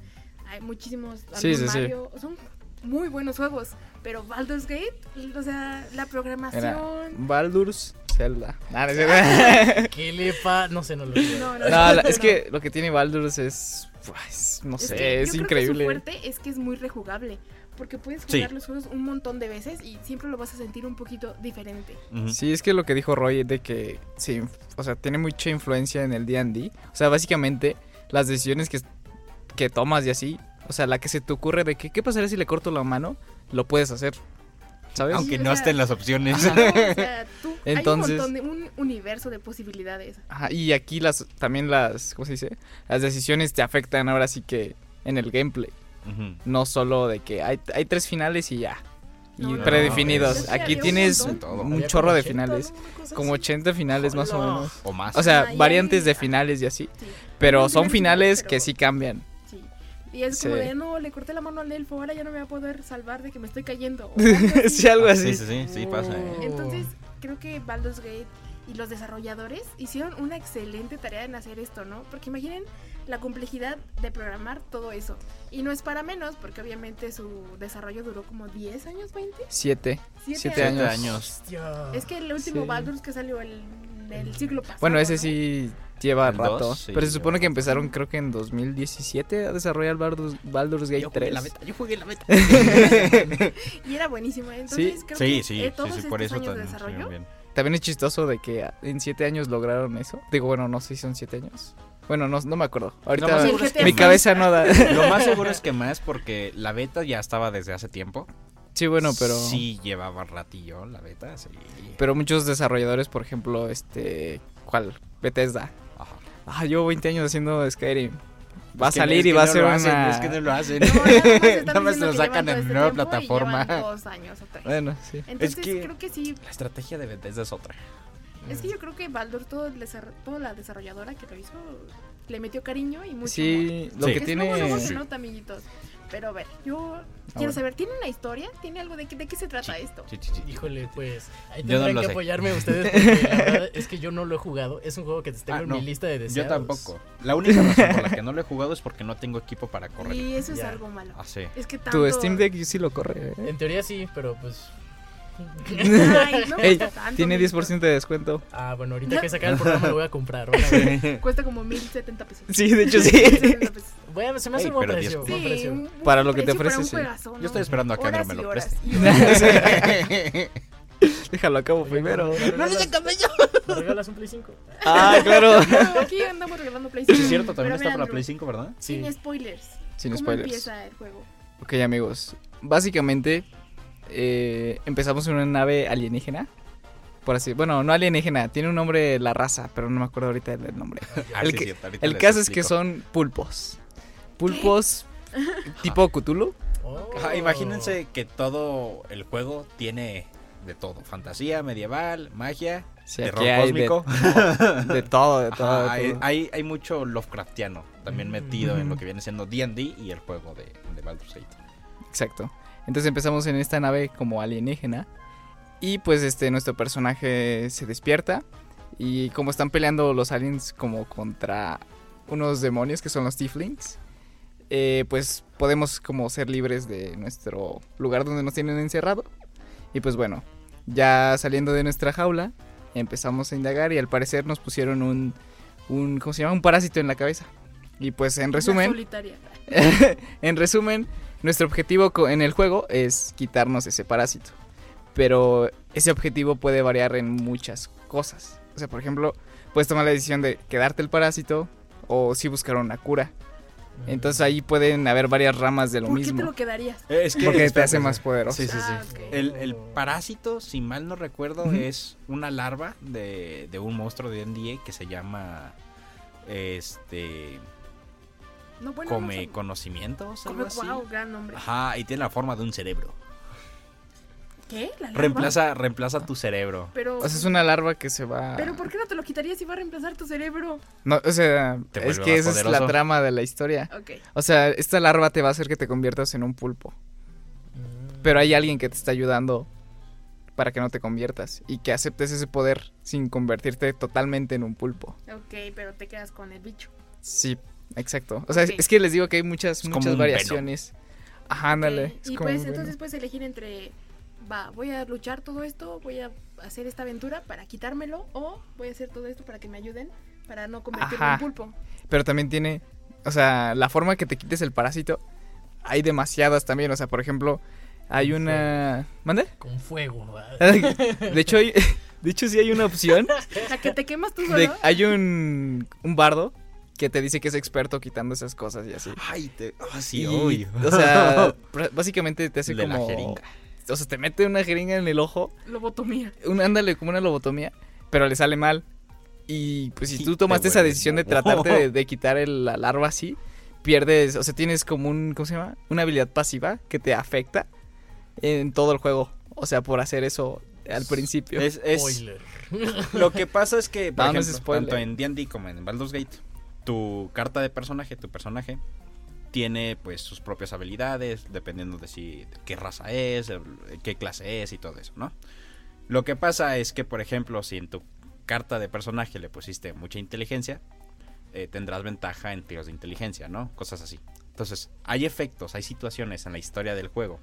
hay muchísimos, Sí, sí, sí. Mario, son muy buenos juegos, pero Baldur's Gate, o sea, la programación... Era Baldur's Zelda. No es cierto. ¿Qué le pa? No sé, no lo. No, no, No, no, es no. que lo que tiene Baldur's es, pues, no Es sé, que es yo creo que increíble. su fuerte es que es muy rejugable. Porque puedes Sí. jugar los juegos un montón de veces y siempre lo vas a sentir un poquito diferente. Ujú. Sí, es que lo que dijo Roy es de que, sí, o sea, tiene mucha influencia en el D&D. O sea, básicamente, las decisiones que, que tomas y así, o sea, la que se te ocurre de que, ¿qué pasaría si le corto la mano? Lo puedes hacer, ¿sabes? Aunque Sí, o no sea, estén las opciones. No, o sea, tú, Entonces- hay un montón de un universo de posibilidades. Ajá, y aquí las, también las, ¿cómo se dice? Las decisiones te afectan ahora sí que en el gameplay. No solo de que hay, hay tres finales y ya. y No, predefinidos. es Aquí un tienes un chorro de 80, finales, como así. 80 finales más o menos. O más. O sea, Ah, variantes hay- de finales y así, Sí. pero son finales pero- que sí cambian. Y es como de, no, le corté la mano al elfo, ahora ya no me va a poder salvar de que me estoy cayendo. algo así. sí, algo Ah, así. Sí, sí, sí, sí pasa. ¿eh? Entonces, creo que Baldur's Gate y los desarrolladores hicieron una excelente tarea en hacer esto, ¿no? Porque imaginen la complejidad de programar todo eso. Y no es para menos, porque obviamente su desarrollo duró como 10 años, 20. Siete. Siete Siete años. Es que el último Sí. Baldur's que salió el, el siglo pasado. Bueno, ese ¿no? sí lleva El rato. dos, sí, pero se supone que empezaron creo que en 2017 a desarrollar Baldur's, Baldur's Gate 3. yo jugué la beta. Y era buenísimo. ¿eh? Entonces, Sí. creo Sí, que sí, eh, sí, todos sí, estos por eso años de también desarrollo estuvieron bien. También es chistoso de que en siete años lograron eso. Digo, bueno, no sé si son siete años. Bueno, no, no me acuerdo. Ahorita seguro es que mi más. cabeza no da. Lo más seguro es que más porque la beta ya estaba desde hace tiempo. sí, bueno, pero... Sí llevaba ratillo la beta, sí. Pero muchos desarrolladores, por ejemplo, este... ¿Cuál? Bethesda. Ah, llevo 20 años haciendo Skyrim. Va a Es salir es y va a no ser una... Es que no lo hacen. No, nada más lo sacan en este nueva plataforma. dos años o tres. Bueno, sí. Entonces que- creo que sí. La estrategia de Bethesda es otra. Es que yo creo que Baldur, todo toda la desarrolladora que lo hizo, le metió cariño y mucho amor. Sí, lo Sí. que Es tiene... luego se Sí. nota, amiguitos. Pero a ver, yo quiero bueno. saber, ¿tiene una historia? ¿Tiene algo de qué, de qué se trata esto? Sí, sí, sí. Híjole, pues ahí no tendrán que sé. apoyarme ustedes porque la verdad es que yo no lo he jugado. Es un juego que tengo Ah, en no. mi lista de deseos. Yo tampoco. La única razón por la que no lo he he jugado es porque no tengo equipo para correr. Y eso es Ya. algo malo. Ah, sí. Es que tanto... Tu Steam Deck sí lo corre. ¿eh? En teoría sí, pero pues... Ay, no Ey, tanto, tiene amiguito. 10% de descuento. Ah, bueno, ahorita que sacar el programa lo voy a comprar. a ver. Cuesta como 1070 pesos. Sí, de hecho sí. 1070 pesos. Voy a- se me hace Ey, un buen precio. 10. buen Sí, precio. un- un Para lo que te ofrece, sí. juegazo, ¿no? Yo estoy esperando a que Horas me lo preste. y horas. Déjalo acabo primero. ¿Me regalas un Play 5? Ah, claro. Bueno, aquí andamos regalando Play Sí, 5. es cierto, también Pero está a para Andrew, Play 5, ¿verdad? Sí. Sin spoilers. Sin ¿Cómo spoilers. empieza el juego? Ok, amigos. Básicamente, eh, empezamos en una nave alienígena. Por así, bueno, no alienígena, tiene un nombre la raza, pero no me acuerdo ahorita del nombre. Ah, El sí, que- El caso es que son pulpos. Pulpos tipo Cthulhu. Oh. Ajá, imagínense que todo el juego tiene de todo. Fantasía, medieval, magia, Sí, terror de, cósmico. de todo, de todo. Ajá, de hay, todo. hay, hay mucho Lovecraftiano también Mm. metido en lo Ujú. que viene siendo D&D y el juego de, de Baldur's Gate. Exacto. Entonces empezamos en esta nave como alienígena. Y pues este nuestro personaje se despierta. Y como están peleando los aliens como contra unos demonios que son los tieflings. eh, pues podemos como ser libres de nuestro lugar donde nos tienen encerrado. Y pues bueno, ya saliendo de nuestra jaula, empezamos a indagar y al parecer nos pusieron un, un ¿cómo se llama? Un parásito en la cabeza. Y pues en resumen, solitaria. en resumen, nuestro objetivo en el juego es quitarnos ese parásito. Pero ese objetivo puede variar en muchas cosas. O sea, por ejemplo, puedes tomar la decisión de quedarte el parásito o si buscar una cura. Entonces ahí pueden haber varias ramas de lo ¿Por qué te mismo. lo quedarías? Es que, Porque te espérate, hace más poderoso. Sí, sí, sí. Ah. El, el parásito, si mal no recuerdo, es una larva de, de un monstruo de D&D que se llama este No, bueno, come no sé. conocimientos, Come, algo así. wow, gran nombre. Ajá, y tiene la forma de un cerebro. ¿Qué? ¿La larva? Reemplaza, reemplaza tu cerebro. Pero, O sea, es una larva que se va... pero ¿por qué no te lo quitarías si va a reemplazar tu cerebro? No, o sea, Te es que esa es la trama de la historia. Ok. O sea, esta larva te va a hacer que te conviertas en un pulpo. Mm. Pero hay alguien que te está ayudando para que no te conviertas y que aceptes ese poder sin convertirte totalmente en un pulpo. Ok, pero te quedas con el bicho. Sí, exacto. O sea, es- que les digo que hay muchas, Es muchas variaciones. Ajá, ándale. Y como pues entonces puedes elegir entre, va, voy a luchar todo esto, voy a hacer esta aventura para quitármelo o voy a hacer todo esto para que me ayuden para no convertirme Ajá. en pulpo. Pero también tiene, o sea, la forma que te quites el parásito, hay demasiadas también. O sea, por ejemplo, hay Con una... ¿Mande? Con fuego. ¿verdad? De hecho, hay- de hecho sí hay una opción. La que te quemas tú solo. de- hay un, un bardo que te dice que es experto quitando esas cosas y así. Ay, te... ah, sí, Y, uy. O sea, básicamente te hace De la como... jeringa. O sea, te mete una jeringa en el ojo, Lobotomía. un, ándale como una lobotomía, pero le sale mal. Y pues si tú te tomaste esa decisión de tratarte de, de quitar el- la larva así, pierdes, o sea, tienes como un, ¿cómo se llama? Una habilidad pasiva que te afecta. en todo el juego. O sea, por hacer eso al principio. Es, es- Spoiler. lo que pasa es que, por No, no es ejemplo, spoiler. tanto en D&D como en Baldur's Gate, tu carta de personaje, tu personaje, tiene pues sus propias habilidades, dependiendo de si qué raza es, qué clase es y todo eso, ¿no? Lo que pasa es que, por ejemplo, si en tu carta de personaje le pusiste mucha inteligencia, eh, tendrás ventaja en tiros de inteligencia, ¿no? Cosas así. Entonces, hay efectos, hay situaciones en la historia del juego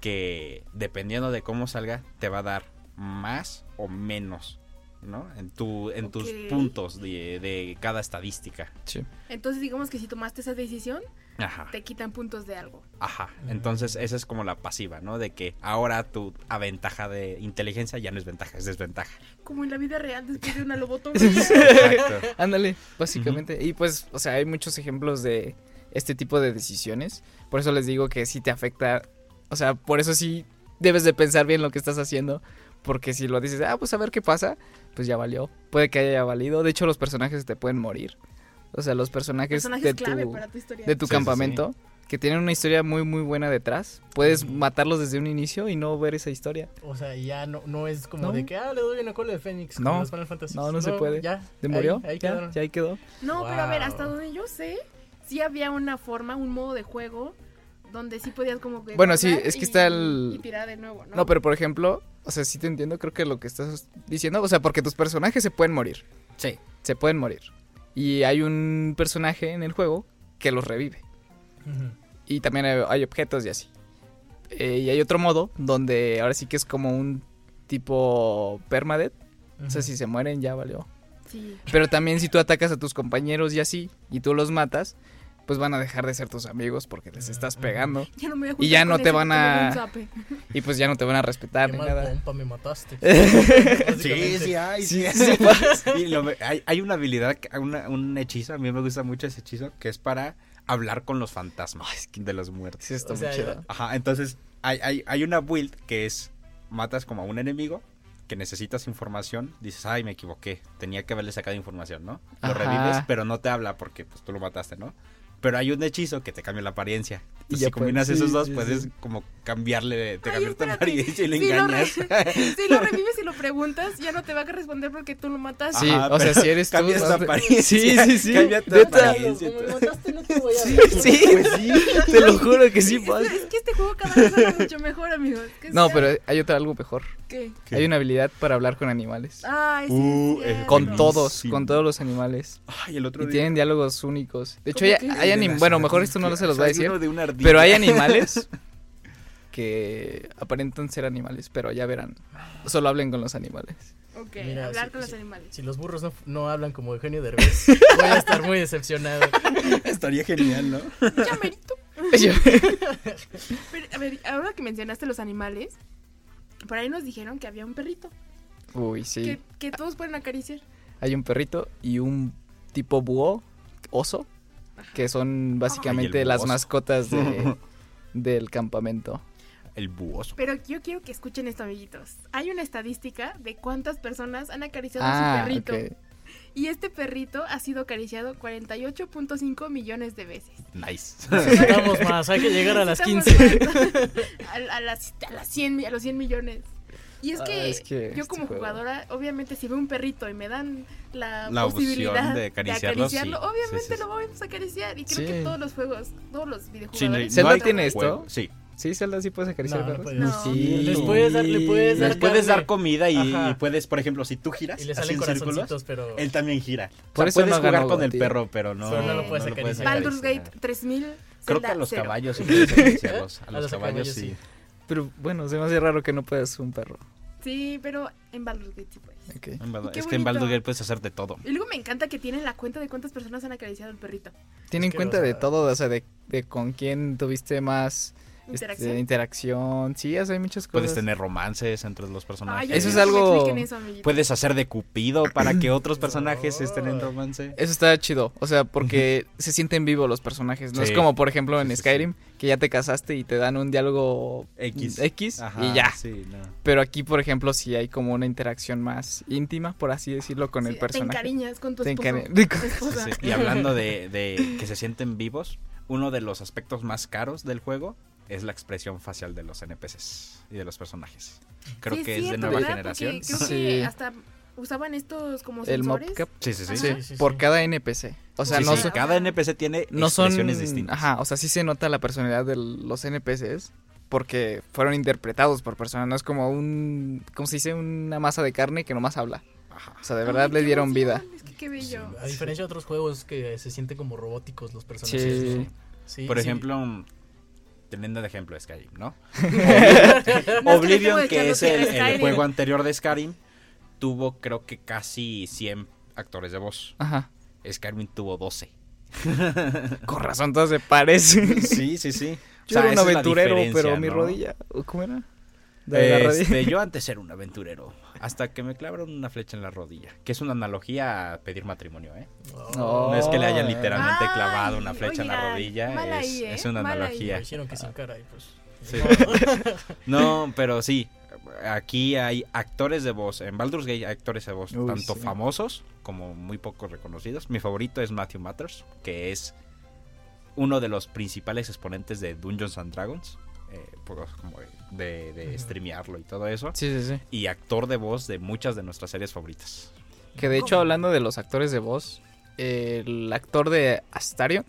que, dependiendo de cómo salga, te va a dar más o menos, ¿no? En, tu, en tus puntos de, de cada estadística. Sí. Entonces digamos que si tomaste esa decisión, Ajá. te quitan puntos de algo. Ajá. Entonces, esa es como la pasiva, ¿no? De que ahora tu ventaja de inteligencia ya no es ventaja, es desventaja. Como en la vida real después de una lobotomía. Exacto. Ándale, básicamente. Y pues, o sea, hay muchos ejemplos de este tipo de decisiones. Por eso les digo que sí te afecta. O sea, por eso sí debes de pensar bien lo que estás haciendo. Porque si lo dices, ah, pues a ver qué pasa, pues ya valió. Puede que haya valido. De hecho, los personajes te pueden morir. O sea, los personajes, Personajes de clave tu, para tu historia. de tu Sí, sí, campamento, que tienen una historia muy, muy buena detrás. Puedes matarlos desde un inicio y no ver esa historia. O sea, ya no, no es como No. de que, ah, le doy una cola de Fénix. No. como los Final Fantasy. No, no se puede. Ya. ¿Te ahí- murió? Ahí, ya, ya ahí quedó. No, pero a ver, hasta donde yo sé, sí había una forma, un modo de juego donde sí podías como que... Bueno, sí, es que y- está el- Y tirar de nuevo, ¿no? No, pero por ejemplo, o sea, sí te entiendo, creo que lo que estás diciendo, o sea, porque tus personajes se pueden morir, Sí. se pueden morir. Y hay un personaje en el juego que los revive. Y también hay, hay objetos y así. Eh, y hay otro modo donde ahora sí que es como un tipo permadeath. O sea, si se mueren ya valió. Sí. Pero también si tú atacas a tus compañeros y así, y tú los matas, pues van a dejar de ser tus amigos porque les estás pegando. Ya no me voy a Y ya no te van a- un zape. Y pues ya no te van a respetar Qué ni mal nada. pompa me mataste. Sí, sí hay, sí, Sí, Y lo hay, hay una habilidad, una- un hechizo, a mí me gusta mucho ese hechizo, que es para hablar con los fantasmas de los muertos. Sí, está O muy sea, chido. Ajá, entonces hay, hay, hay una build que es, matas como a un enemigo, que necesitas información, dices, ay, me equivoqué, tenía que haberle sacado información, ¿no? Lo Ajá. revives, pero no te habla porque pues tú lo mataste, ¿no? Pero hay un hechizo que te cambia la apariencia. Y Entonces, ya si combinas esos dos, sí, puedes sí. como cambiarle, te cambias tu apariencia y le lo engañas. Si lo revives y lo preguntas, ya no te va a responder porque tú lo mataste. Sí, Ajá, o sea, si eres tú, cambias tu apariencia. Sí, sí, sí. Cambia tu apariencia. Como me mataste, no te voy a Sí, ver. sí, te lo juro que sí Es, pasa. es que este juego cada vez mucho mejor, amigos. ¿Qué No, sea? pero hay otra algo mejor. ¿Qué? ¿Qué? Hay una habilidad para hablar con animales. Ay, sí. Uh, eh. Con todos, con todos los animales. Ay, el otro Y día- tienen diálogos únicos. De hecho, ¿Cómo hay, anim- Bueno, mejor esto no se los va a decir. de una. Pero hay animales que aparentan ser animales, pero ya verán. Solo hablen con los animales. Ok, Mira, hablar sí, con los animales. Si los burros no, no hablan como Eugenio Derbez, voy a estar muy decepcionado. Estaría genial, ¿no? Ya merito. Pero, a ver, ahora que mencionaste los animales, por ahí nos dijeron que había un perrito Uy, sí. que, que todos pueden acariciar. Hay un perrito y un tipo búho, oso, que son básicamente Ay, las mascotas de, del campamento. El buoso. Pero yo quiero que escuchen esto, amiguitos. Hay una estadística de cuántas personas han acariciado Ah, a su perrito. ok. Y este perrito ha sido acariciado 48.5 millones de veces. Nice. Necesitamos más, hay que llegar a las Estamos 15. a, a las, a, las 100, mi- a los 100 millones. Y es Ah, que, es que yo este como juego- jugadora, obviamente si veo un perrito y me dan la, La opción posibilidad de acariciarlo, sí. obviamente Sí, sí, sí. lo vamos a acariciar. Y creo Sí. que todos los juegos, todos los videojuegos. Sí, no- ¿Zelda no tiene esto? juego. Sí. Sí, Zelda, sí puedes acariciar No, perros. No. Sí. Les puedes dar- le puedes dar Les puedes dar comida y, puedes, por ejemplo, si tú giras Y le salen en círculos, pero... él también gira. Por o eso sea, puedes jugar con el perro, pero no, Solo no lo puedes acariciar. Baldur's. Gate 3000. Creo que a los caballos sí puedes acariciarlos. A los los caballos sí. Pero bueno, se me hace raro que no puedas un perro. Sí, pero en Baldur's Gate sí puedes. Es que en. Baldur's Gate puedes hacer de todo. Y luego me encanta que tienen la cuenta de cuántas personas han acariciado al perrito. Tienen Es que, cuenta o de todo, o sea, de, de con quién tuviste más este, Interacción. interacción. Sí, o sea, hay muchas cosas. Puedes tener romances entre los personajes. Eso es algo- eso. Puedes hacer de cupido para que otros personajes estén en romance. Eso está chido, o sea, porque se sienten vivos los personajes. No es como, por ejemplo, en Sí, sí, Skyrim, que ya te casaste y te dan un diálogo X. X Ajá, y ya. Sí, no. Pero aquí, por ejemplo, sí hay como una interacción más íntima, por así decirlo, con Sí, el Te personaje. encariñas con tu Te encari- tu esposa. Sí, Y hablando de, de que se sienten vivos, uno de los aspectos más caros del juego es la expresión facial de los NPCs y de los personajes. Creo Sí, que es de nueva ¿verdad? generación. Porque creo Sí. que hasta usaban estos como El sensores. mocap. Sí, sí, sí. Sí, Sí, sí, por cada NPC. O sea, Sí, no sí, son, cada NPC tiene no son distintas. Ajá, o sea, sí se nota la personalidad de los NPCs porque fueron interpretados por personas, no es como un ¿cómo se dice? una masa de carne que nomás habla. Ajá. O sea, de verdad Ay, le dieron vida. Es que qué bello. A diferencia de otros juegos que se sienten como robóticos los personajes. Sí. ¿no? Sí, Por sí. ejemplo, teniendo de ejemplo Skyrim, ¿no? Oblivion, es que es el, juego anterior de Skyrim, tuvo creo que casi 100 actores de voz. Ajá. Skyrim tuvo 12. Con razón todo se parece. Sí, sí, sí. Yo era un aventurero, pero mi rodilla, ¿cómo era? De la rodilla. Este, yo antes era un aventurero, hasta que me clavaron una flecha en la rodilla, que es una analogía a pedir matrimonio, ¿eh? No. No es que le hayan literalmente Ay, clavado una flecha en la rodilla, es, ahí, ¿eh? es una Mal analogía. hicieron que sin cara y pues. Sí. No, pero sí, aquí hay actores de voz, en Baldur's Gate hay actores de voz, Uy, tanto sí. famosos como muy poco reconocidos. Mi favorito es Matthew Matters, que es uno de los principales exponentes de Dungeons and Dragons, eh, pues, como de, de streamearlo y todo eso, Sí, sí, sí. y actor de voz de muchas de nuestras series favoritas. Que de hecho, hablando de los actores de voz, el actor de Astarion,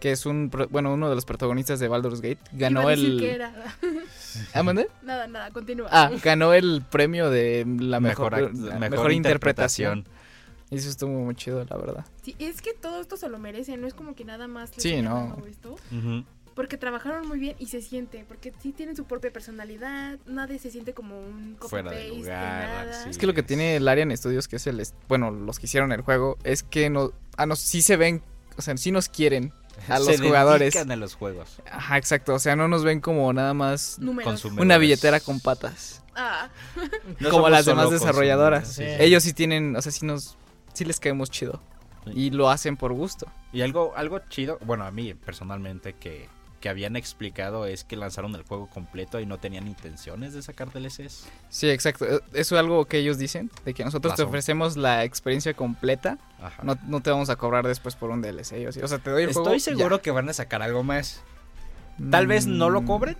que es un bueno uno de los protagonistas de Baldur's Gate, ganó Iba a decir que el. era. ¿Ah, mandé? Nada, nada, continúa. Ah, ganó el premio de la mejor, la mejor mejor interpretación. Y eso estuvo muy chido, la verdad. Sí, es que todo esto se lo merece, no es como que nada más. Sí, no. esto, Ujú. Porque trabajaron muy bien y se siente, porque sí tienen su propia personalidad, nadie se siente como un copy Fuera de lugar, nada. Es que lo que tiene el Arian Studios, que es el. Bueno, los que hicieron el juego, es que no. Ah, no, sí se ven. O sea, sí nos quieren a Se los jugadores. dedican a los juegos. Ajá, exacto. O sea, no nos ven como nada más Números. Una billetera con patas. Ah, No como las demás desarrolladoras. Sí. Ellos sí tienen, o sea, sí nos. Sí les caemos chido. Sí. Y lo hacen por gusto. Y algo, algo chido, bueno, a mí personalmente que, que habían explicado es que lanzaron el juego completo y no tenían intenciones de sacar DLCs. Sí, exacto. Eh, Eso es algo que ellos dicen, de que nosotros te ofrecemos la experiencia completa, Ajá. no, no te vamos a cobrar después por un DLC. O sea, o sea, te doy el juego. Estoy seguro que van a sacar algo más. Tal vez no lo Mm, cobren,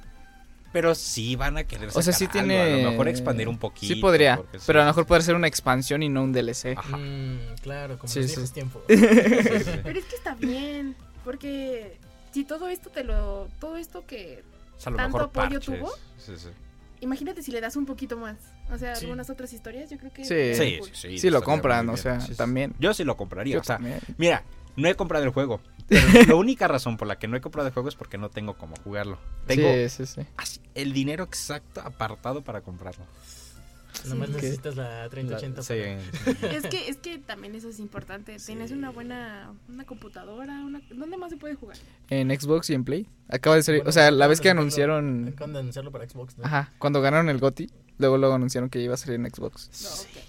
pero sí van a querer O sea, sacar sí algo, tiene. A lo mejor expandir un poquito. Sí podría, sí. pero a lo mejor puede ser una expansión y no un DLC. Ajá. Mm, claro, como Sí, los sí. viejos tiempos. Pero es que está bien, porque si todo esto te lo, todo esto que, O sea, a lo ¿Tanto mejor apoyo parches. tuvo? Sí, sí. imagínate si le das un poquito más, o sea, Sí. algunas otras historias, yo creo que. Sí. Sí, cool. sí, sí, Sí lo compran, o sea, Sí, sí. también. Yo sí lo compraría. Yo o sea, mira, no he comprado el juego. Pero la única razón por la que no he comprado el juego es porque no tengo cómo jugarlo. Tengo Sí, sí, sí. así el dinero exacto apartado para comprarlo. Nomás Sí. necesitas la 3080. Sí, para- Es que, es que también eso es importante. Tienes Sí. una buena una computadora, una, ¿dónde más se puede jugar? En Xbox y en Play. Acaba de salir. Bueno, o sea, la vez que anunciaron. Acaban de anunciarlo para Xbox, ¿no? Ajá, cuando ganaron el GOTY, luego luego anunciaron que iba a salir en Xbox. No, ok.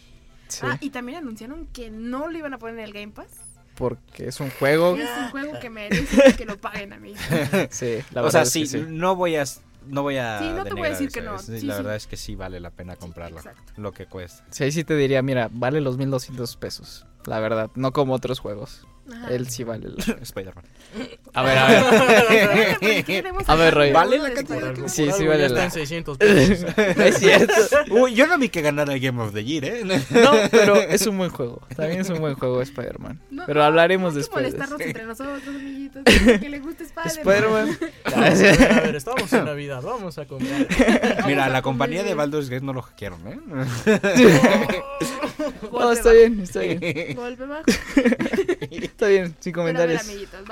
Sí, Ah, y también anunciaron que no lo iban a poner en el Game Pass. porque es un juego. Es un juego que merece que lo paguen a mí. Sí, la o verdad sea, es que sí, no voy a no voy a Sí, no te voy a decir que no. es- Sí, la sí. verdad es que sí vale la pena comprarlo. exacto. Lo que cuesta. Sí, ahí sí te diría, mira, vale los 1200 pesos. La verdad, no como otros juegos. Ajá. Él sí vale. la- Spider-Man. A ver, a ver. A ver, Roy. ¿Vale la de cantidad? Spider-Man. Sí, sí vale la- en 600 pesos. es cierto. Uy, yo no vi que ganara el Game of the Year, ¿eh? No, pero es un buen juego. También es un buen juego Spider-Man. No, Pero hablaremos no que después. molestarnos entre nosotros, amiguitos. Que le guste Spider-Man. Spider-Man. A ver, estamos en Navidad, vamos a comprar. Mira, a la compañía de. Baldur's Gate no lo hackearon, ¿eh? No, está bajo. bien, está bien. Golpe bajo. Está bien, sin ver, comentarios.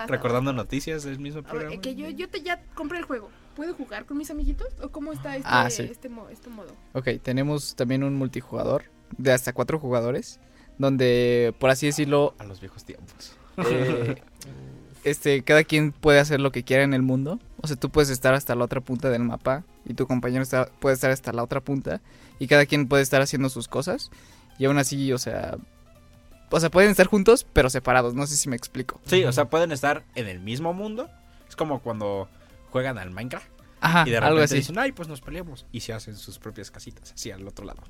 Recordando noticias del mismo A ver, programa. eh, que yo, yo te ya compré el juego. ¿Puedo jugar con mis amiguitos? ¿O cómo está este, Ah, sí. este, mo- este modo? Ok, tenemos también un multijugador de hasta cuatro jugadores. Donde, por así decirlo, A los viejos tiempos. eh, este, cada quien puede hacer lo que quiera en el mundo. O sea, tú puedes estar hasta la otra punta del mapa y tu compañero está, puede estar hasta la otra punta y cada quien puede estar haciendo sus cosas y aún así, o sea, o sea, pueden estar juntos pero separados. No sé si me explico. Sí, o sea, pueden estar en el mismo mundo. Es como cuando juegan al Minecraft Ajá, y de Ah, algo repente así. dicen, ay, pues nos peleamos. Y se hacen sus propias casitas, así al otro lado.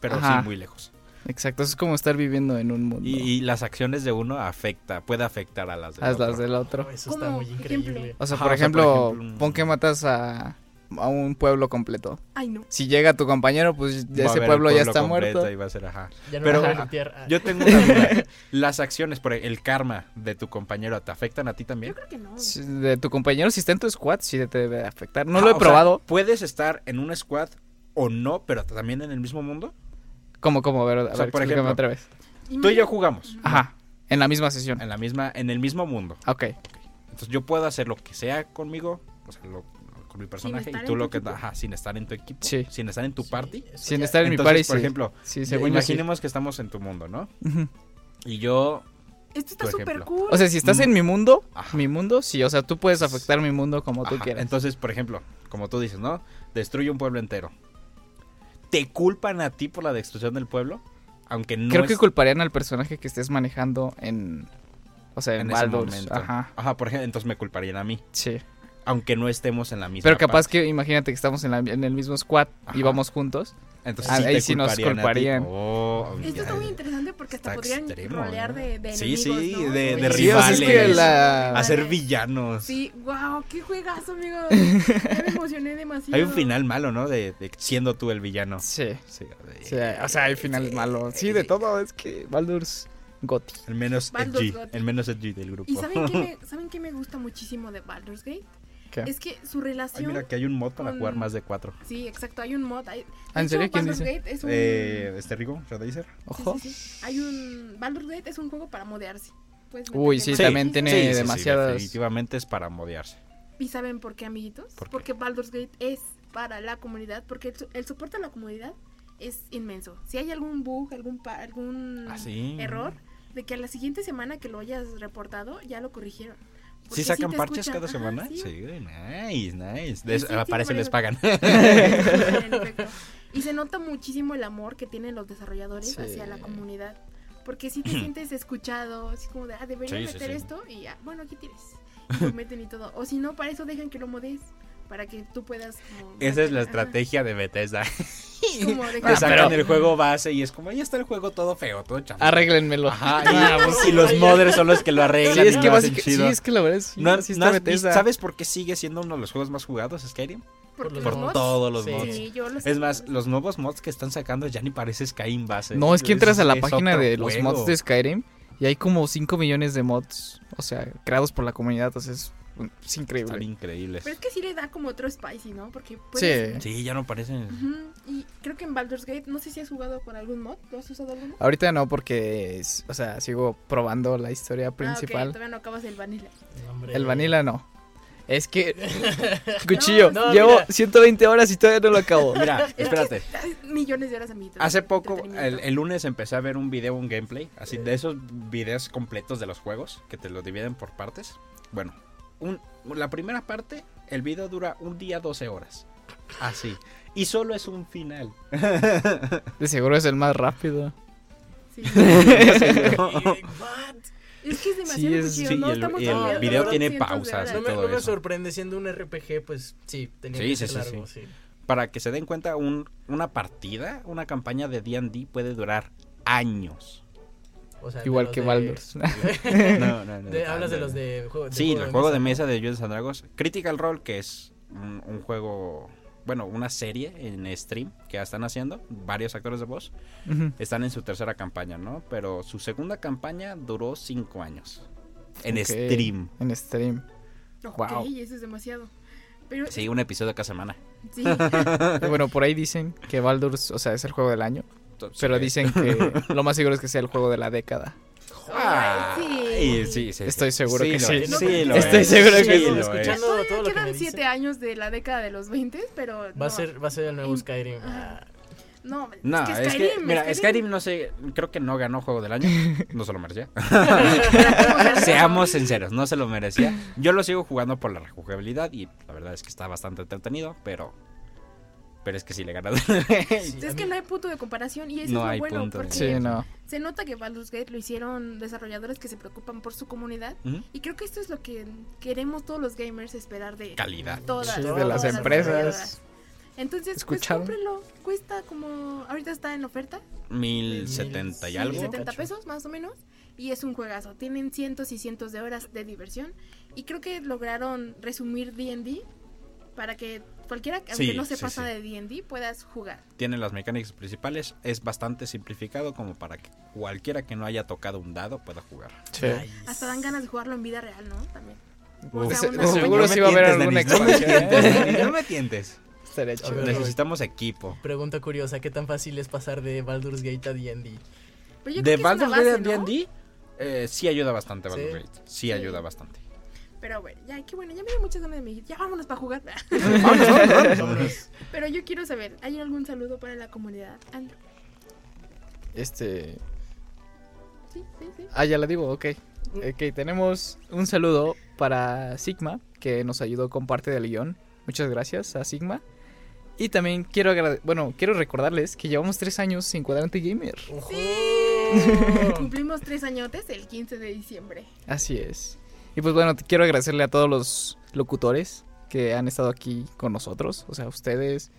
Pero Ajá. sí, muy lejos. Exacto, es como estar viviendo en un mundo. Y, y las acciones de uno afecta, puede afectar a las del a otro. las del otro. Oh, Eso está muy increíble. O sea, Ajá, por o sea, por ejemplo, ejemplo, pon que matas a, a un pueblo completo. Ay, no. Si llega tu compañero, pues ya ese pueblo ya está muerto. y va a ser, ajá. Ya no Pero, a limpiar. Ah, Yo tengo una duda. Las acciones, por el karma de tu compañero, ¿te afectan a ti también? Yo creo que no. Si- De tu compañero, si está en tu squad, sí te debe afectar. No Ah, lo he o sea, probado. puedes estar en un squad o no, pero también en el mismo mundo. ¿Cómo, cómo? A ver, a O sea, ver, por ejemplo, otra vez. Tú y yo jugamos Ajá, en la misma sesión. en la misma, en el mismo mundo. Ok. Entonces yo puedo hacer lo que sea conmigo, o sea, lo- con mi personaje y tú lo que, ajá, sin estar en tu equipo, Sí. sin estar en tu sí, party. Sin ya- estar en mi party, por sí. ejemplo, Sí, según imaginemos que estamos en tu mundo, ¿no? Y yo, Esto está súper cool. O sea, si estás Mm. en mi mundo, Ajá. mi mundo, sí. O sea, tú puedes afectar mi mundo como tú Ajá, quieras. Entonces, por ejemplo, como tú dices, ¿no? Destruye un pueblo entero. ¿Te culpan a ti por la destrucción del pueblo? Aunque no Creo que culparían al personaje que estés manejando en. O sea, en, en ese Baldur's. momento. Ajá, Ajá, por ejemplo, entonces me culparían a mí. sí. Aunque no estemos en la misma Pero capaz parte. que imagínate que estamos en, la- en el mismo squad y Ajá. vamos juntos. Entonces Ah, sí ahí sí nos culparían. a ti. culparían. Oh, Esto está muy interesante porque hasta podrían extremo, rolear ¿no? de, de Sí, enemigos, sí, ¿no? de- de Sí, o sea, es que rivales. la- Hacer villanos. Sí, wow, qué juegazo, amigo. Ya me emocioné demasiado. Hay un final malo, ¿no? De, de siendo tú el villano. Sí. Sí, de- sí, o sea, hay final malo. Sí, de todo. Es que Baldur's Gotti. El menos Baldur's edgy. El menos edgy del grupo. ¿Y saben qué, me, saben qué me gusta muchísimo de Baldur's Gate? ¿Qué? Es que su Ay, relación... mira que hay un mod para con- jugar más de cuatro. Sí, exacto, hay un mod. Hay... Ah, ¿en hecho, serio? ¿Quién Baldur's dice? Gate es un... Eh, este Radacer. Sí, Ojo. sí, sí. Hay un... Baldur's Gate es un juego para modearse. Uy, sí, también tiene demasiadas- definitivamente es para modearse. ¿Y saben por qué, amiguitos? ¿Por qué? Porque Baldur's Gate es para la comunidad, porque el, so- el soporte a la comunidad es inmenso. Si hay algún bug, algún pa- algún Ah, sí. error, de que a la siguiente semana que lo hayas reportado, ya lo corrigieron. Porque ¿Sí sacan parches escuchan. cada Ajá, semana? sí. Sí, nice, nice. Sí, De eso- sí, les pagan. Y se nota muchísimo el amor que tienen los desarrolladores hacia la comunidad. Porque si te sientes escuchado, así como de, ah, debería meter esto y ya, bueno, aquí tienes. Y lo meten y todo. O si no, para eso dejan que lo modes, para que tú puedas... como, Esa es la ajá, estrategia de Bethesda. como sacan pero- el juego base y es como, ahí está el juego todo feo, todo chafa. Arréglenmelo. Ajá, Ah, y, pues, y los modders son los que lo Sí, arreglan. es y que, lo hacen básica- chido. sí, es que la verdad sí, ¿No, sí no Bethesda. ¿Sabes por qué sigue siendo uno de los juegos más jugados Skyrim? Por los Por mods- todos los Sí. mods. Sí, yo los Es más, los nuevos mods que están sacando ya ni parece Skyrim base. No, es que entras a la es página de los juego. mods de Skyrim y hay como 5 millones de mods, o sea, creados por la comunidad, entonces es, es Están increíble. increíbles. Pero es que sí le da como otro spicy, ¿no? Porque puedes... Sí. Sí, ya no parecen. Ujú, Y creo que en Baldur's Gate, no sé si has jugado con algún mod. ¿Lo has usado alguno? Ahorita no porque, o sea, sigo probando la historia Ah, ok, principal. todavía no acabas el vanilla. Hombre. El vanilla no. Es que, cuchillo, No, llevo mira. 120 horas y todavía no lo acabo. Mira, espérate. Millones de horas a mí. Hace poco, el, el lunes empecé a ver un video, un gameplay, así de esos videos completos de los juegos, que te lo dividen por partes. Bueno, un, la primera parte, el video dura un día, 12 horas. Así. Y solo es un final. De seguro es el más rápido. Sí. Es que es demasiado es- cuchillo, sí, no y el- Estamos el video tiene pausas. No me, todo no me eso. sorprende siendo un RPG, pues sí, tenía Sí, que sí, ser sí, largo, sí. sí. Para que se den cuenta, un, una partida, una campaña de D&D puede durar años. O sea, de Igual que de- Baldur's. No, no, no. de- hablas de los de juego, Sí, juego el juego de ¿no? mesa de Dungeons and Dragons. Critical Role, que es un, un juego, bueno, una serie en stream que están haciendo, varios actores de voz, están en su tercera campaña, ¿no? Pero su segunda campaña duró cinco años. En stream. En stream. Ok, Wow. eso es demasiado. Pero Sí, un episodio cada semana. sí, bueno, por ahí dicen que Baldur's, o sea, es el juego del año. Pero dicen que lo más seguro es que sea el juego de la década. Ah, Ay, sí. sí, sí, Estoy seguro Sí que lo sí. es, No, sí porque- lo Estoy es, seguro que sí. Escuchando todavía todo lo que me quedan dice. siete años de la década de los 20, pero Va no. a ser, va a ser el nuevo In- Skyrim. Ah, No, No, es que es que, Skyrim, mira, Skyrim no sé, creo que no ganó juego del año, no se lo merecía. Seamos Seamos sinceros, no se lo merecía. Yo lo sigo jugando por la rejugabilidad y la verdad es que está bastante entretenido, pero pero es que sí le gana. Es que no hay punto de comparación y eso No es lo hay bueno punto porque Sí, no. se nota que Baldur's Gate lo hicieron desarrolladores que se preocupan por su comunidad Ujú. y creo que esto es lo que queremos todos los gamers esperar de Calidad. todas, Sí, de todas las las empresas. Entonces, ¿Escucharon? pues cómprelo. Cuesta como. Ahorita está en oferta. 1070 y algo. 70 cacho. pesos más o menos. Y es un juegazo. Tienen cientos y cientos de horas de diversión. Y creo que lograron resumir DD para que cualquiera, aunque Sí, no se sí, pasa sí. de DD, puedas jugar. Tiene las mecánicas principales. Es bastante simplificado como para que cualquiera que no haya tocado un dado pueda jugar. Sí. Nice. Hasta dan ganas de jugarlo en vida real, ¿no? También. Uf. sea, De- una- de seguro No sí va a haber alguna expansión. ¿eh? No me tientes. A Necesitamos equipo. Pregunta curiosa, ¿qué tan fácil es pasar de Baldur's Gate a D&D? De Baldur's Gate ¿no? D&D eh, sí ayuda bastante Sí. Baldur's Gate. Sí, ayuda bastante. Pero bueno, ya, qué bueno, ya me dio muchas ganas de mi Ya vámonos para jugar. Vámonos, vámonos, vámonos. Pero yo quiero saber, ¿hay algún saludo para la comunidad? Andrew. Este. Sí, sí, sí. Ah, ya la digo, ok. Ok, tenemos un saludo para Sigma, que nos ayudó con parte del guion. Muchas gracias a Sigma. Y también quiero bueno, quiero recordarles que llevamos tres años sin Cuadrante Gamer. Cumplimos tres añotes el 15 de diciembre. Así es. Y pues bueno, te- quiero agradecerle a todos los locutores que han estado aquí con nosotros, o sea, a ustedes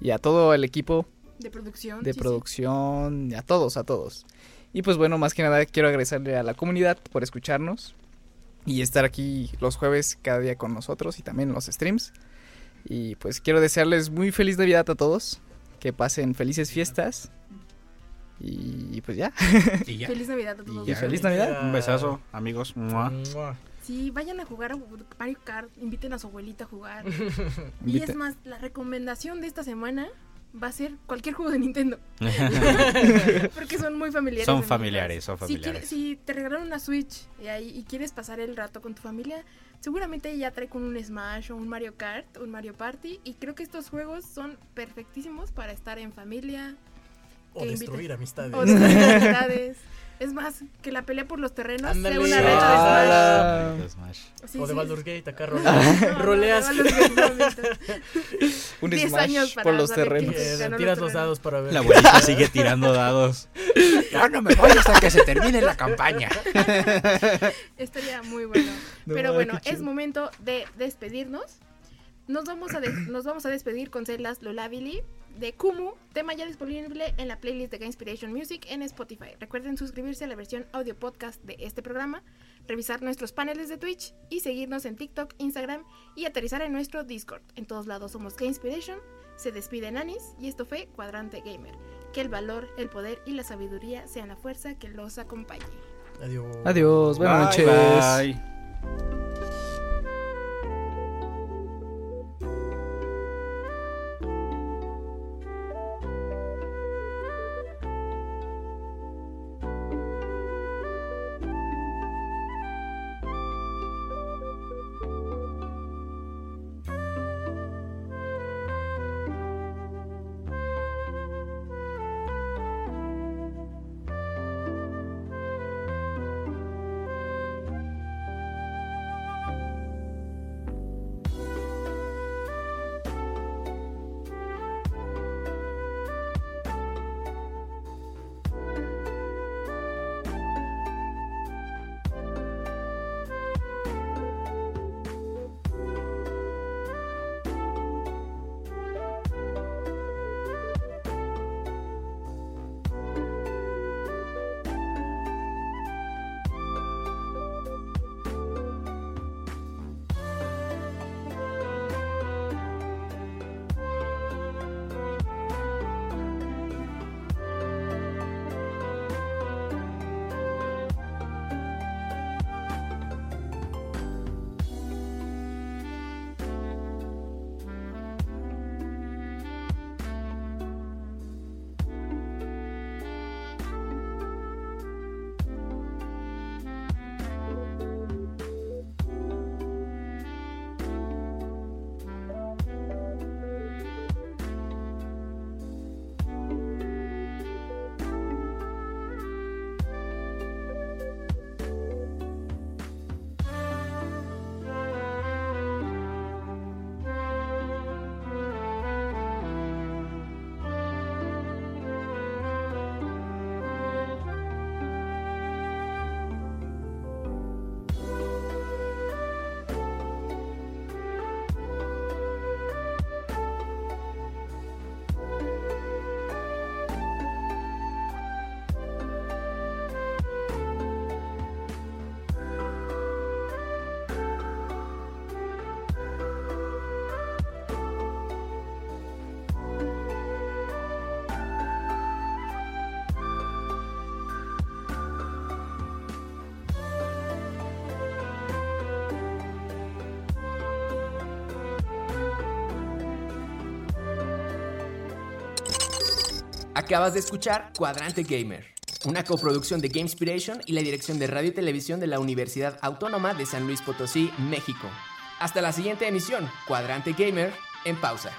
y a todo el equipo De producción. de sí, sí. producción, a todos, a todos. Y pues bueno, más que nada quiero agradecerle a la comunidad por escucharnos y estar aquí los jueves cada día con nosotros y también en los streams. Y pues quiero desearles muy feliz Navidad a todos, que pasen felices fiestas. Y pues ya, Y ya. Feliz Navidad a todos. y feliz Navidad. Un besazo, amigos. Mua. Mua. Sí, vayan a jugar a Mario Kart, inviten a su abuelita a jugar. y es más, la recomendación de esta semana va a ser cualquier juego de Nintendo. Porque son muy familiares. Son familiares, son Si, quieres- familiares. si te regalaron una Switch y, ahí- y quieres pasar el rato con tu familia, seguramente ya trae con un Smash o un Mario Kart, un Mario Party. Y creo que estos juegos son perfectísimos para estar en familia O destruir amistades. o de actividades. Es más, que la pelea por los terrenos Ándale. sea una Ah. De Smash. Sí, o de sí. Baldur's Gate, acá No, roleas. roleas. un 10 Smash años para por los terrenos. Eh, tiras los terrenos. dados para ver. La abuelita sigue tirando dados. Ya no me voy hasta que se termine la campaña. Estaría muy bueno. No, Pero bueno, chido. es momento de despedirnos. Nos vamos a, des- nos vamos a despedir con Celdas Lolabili de Kumu, tema ya disponible en la playlist de Game Inspiration Music en Spotify. Recuerden suscribirse a la versión audio podcast de este programa, revisar nuestros paneles de Twitch y seguirnos en TikTok, Instagram y aterrizar en nuestro Discord. En todos lados somos Game Inspiration. Se despide Nanis y esto fue Cuadrante Gamer. Que el valor, el poder y la sabiduría sean la fuerza que los acompañe. Adiós. Adiós, buenas Bye, noches. bye. Acabas de escuchar Cuadrante Gamer, una coproducción de Gamespiration y la dirección de radio y televisión de la Universidad Autónoma de San Luis Potosí, México. Hasta la siguiente emisión, Cuadrante Gamer, en pausa.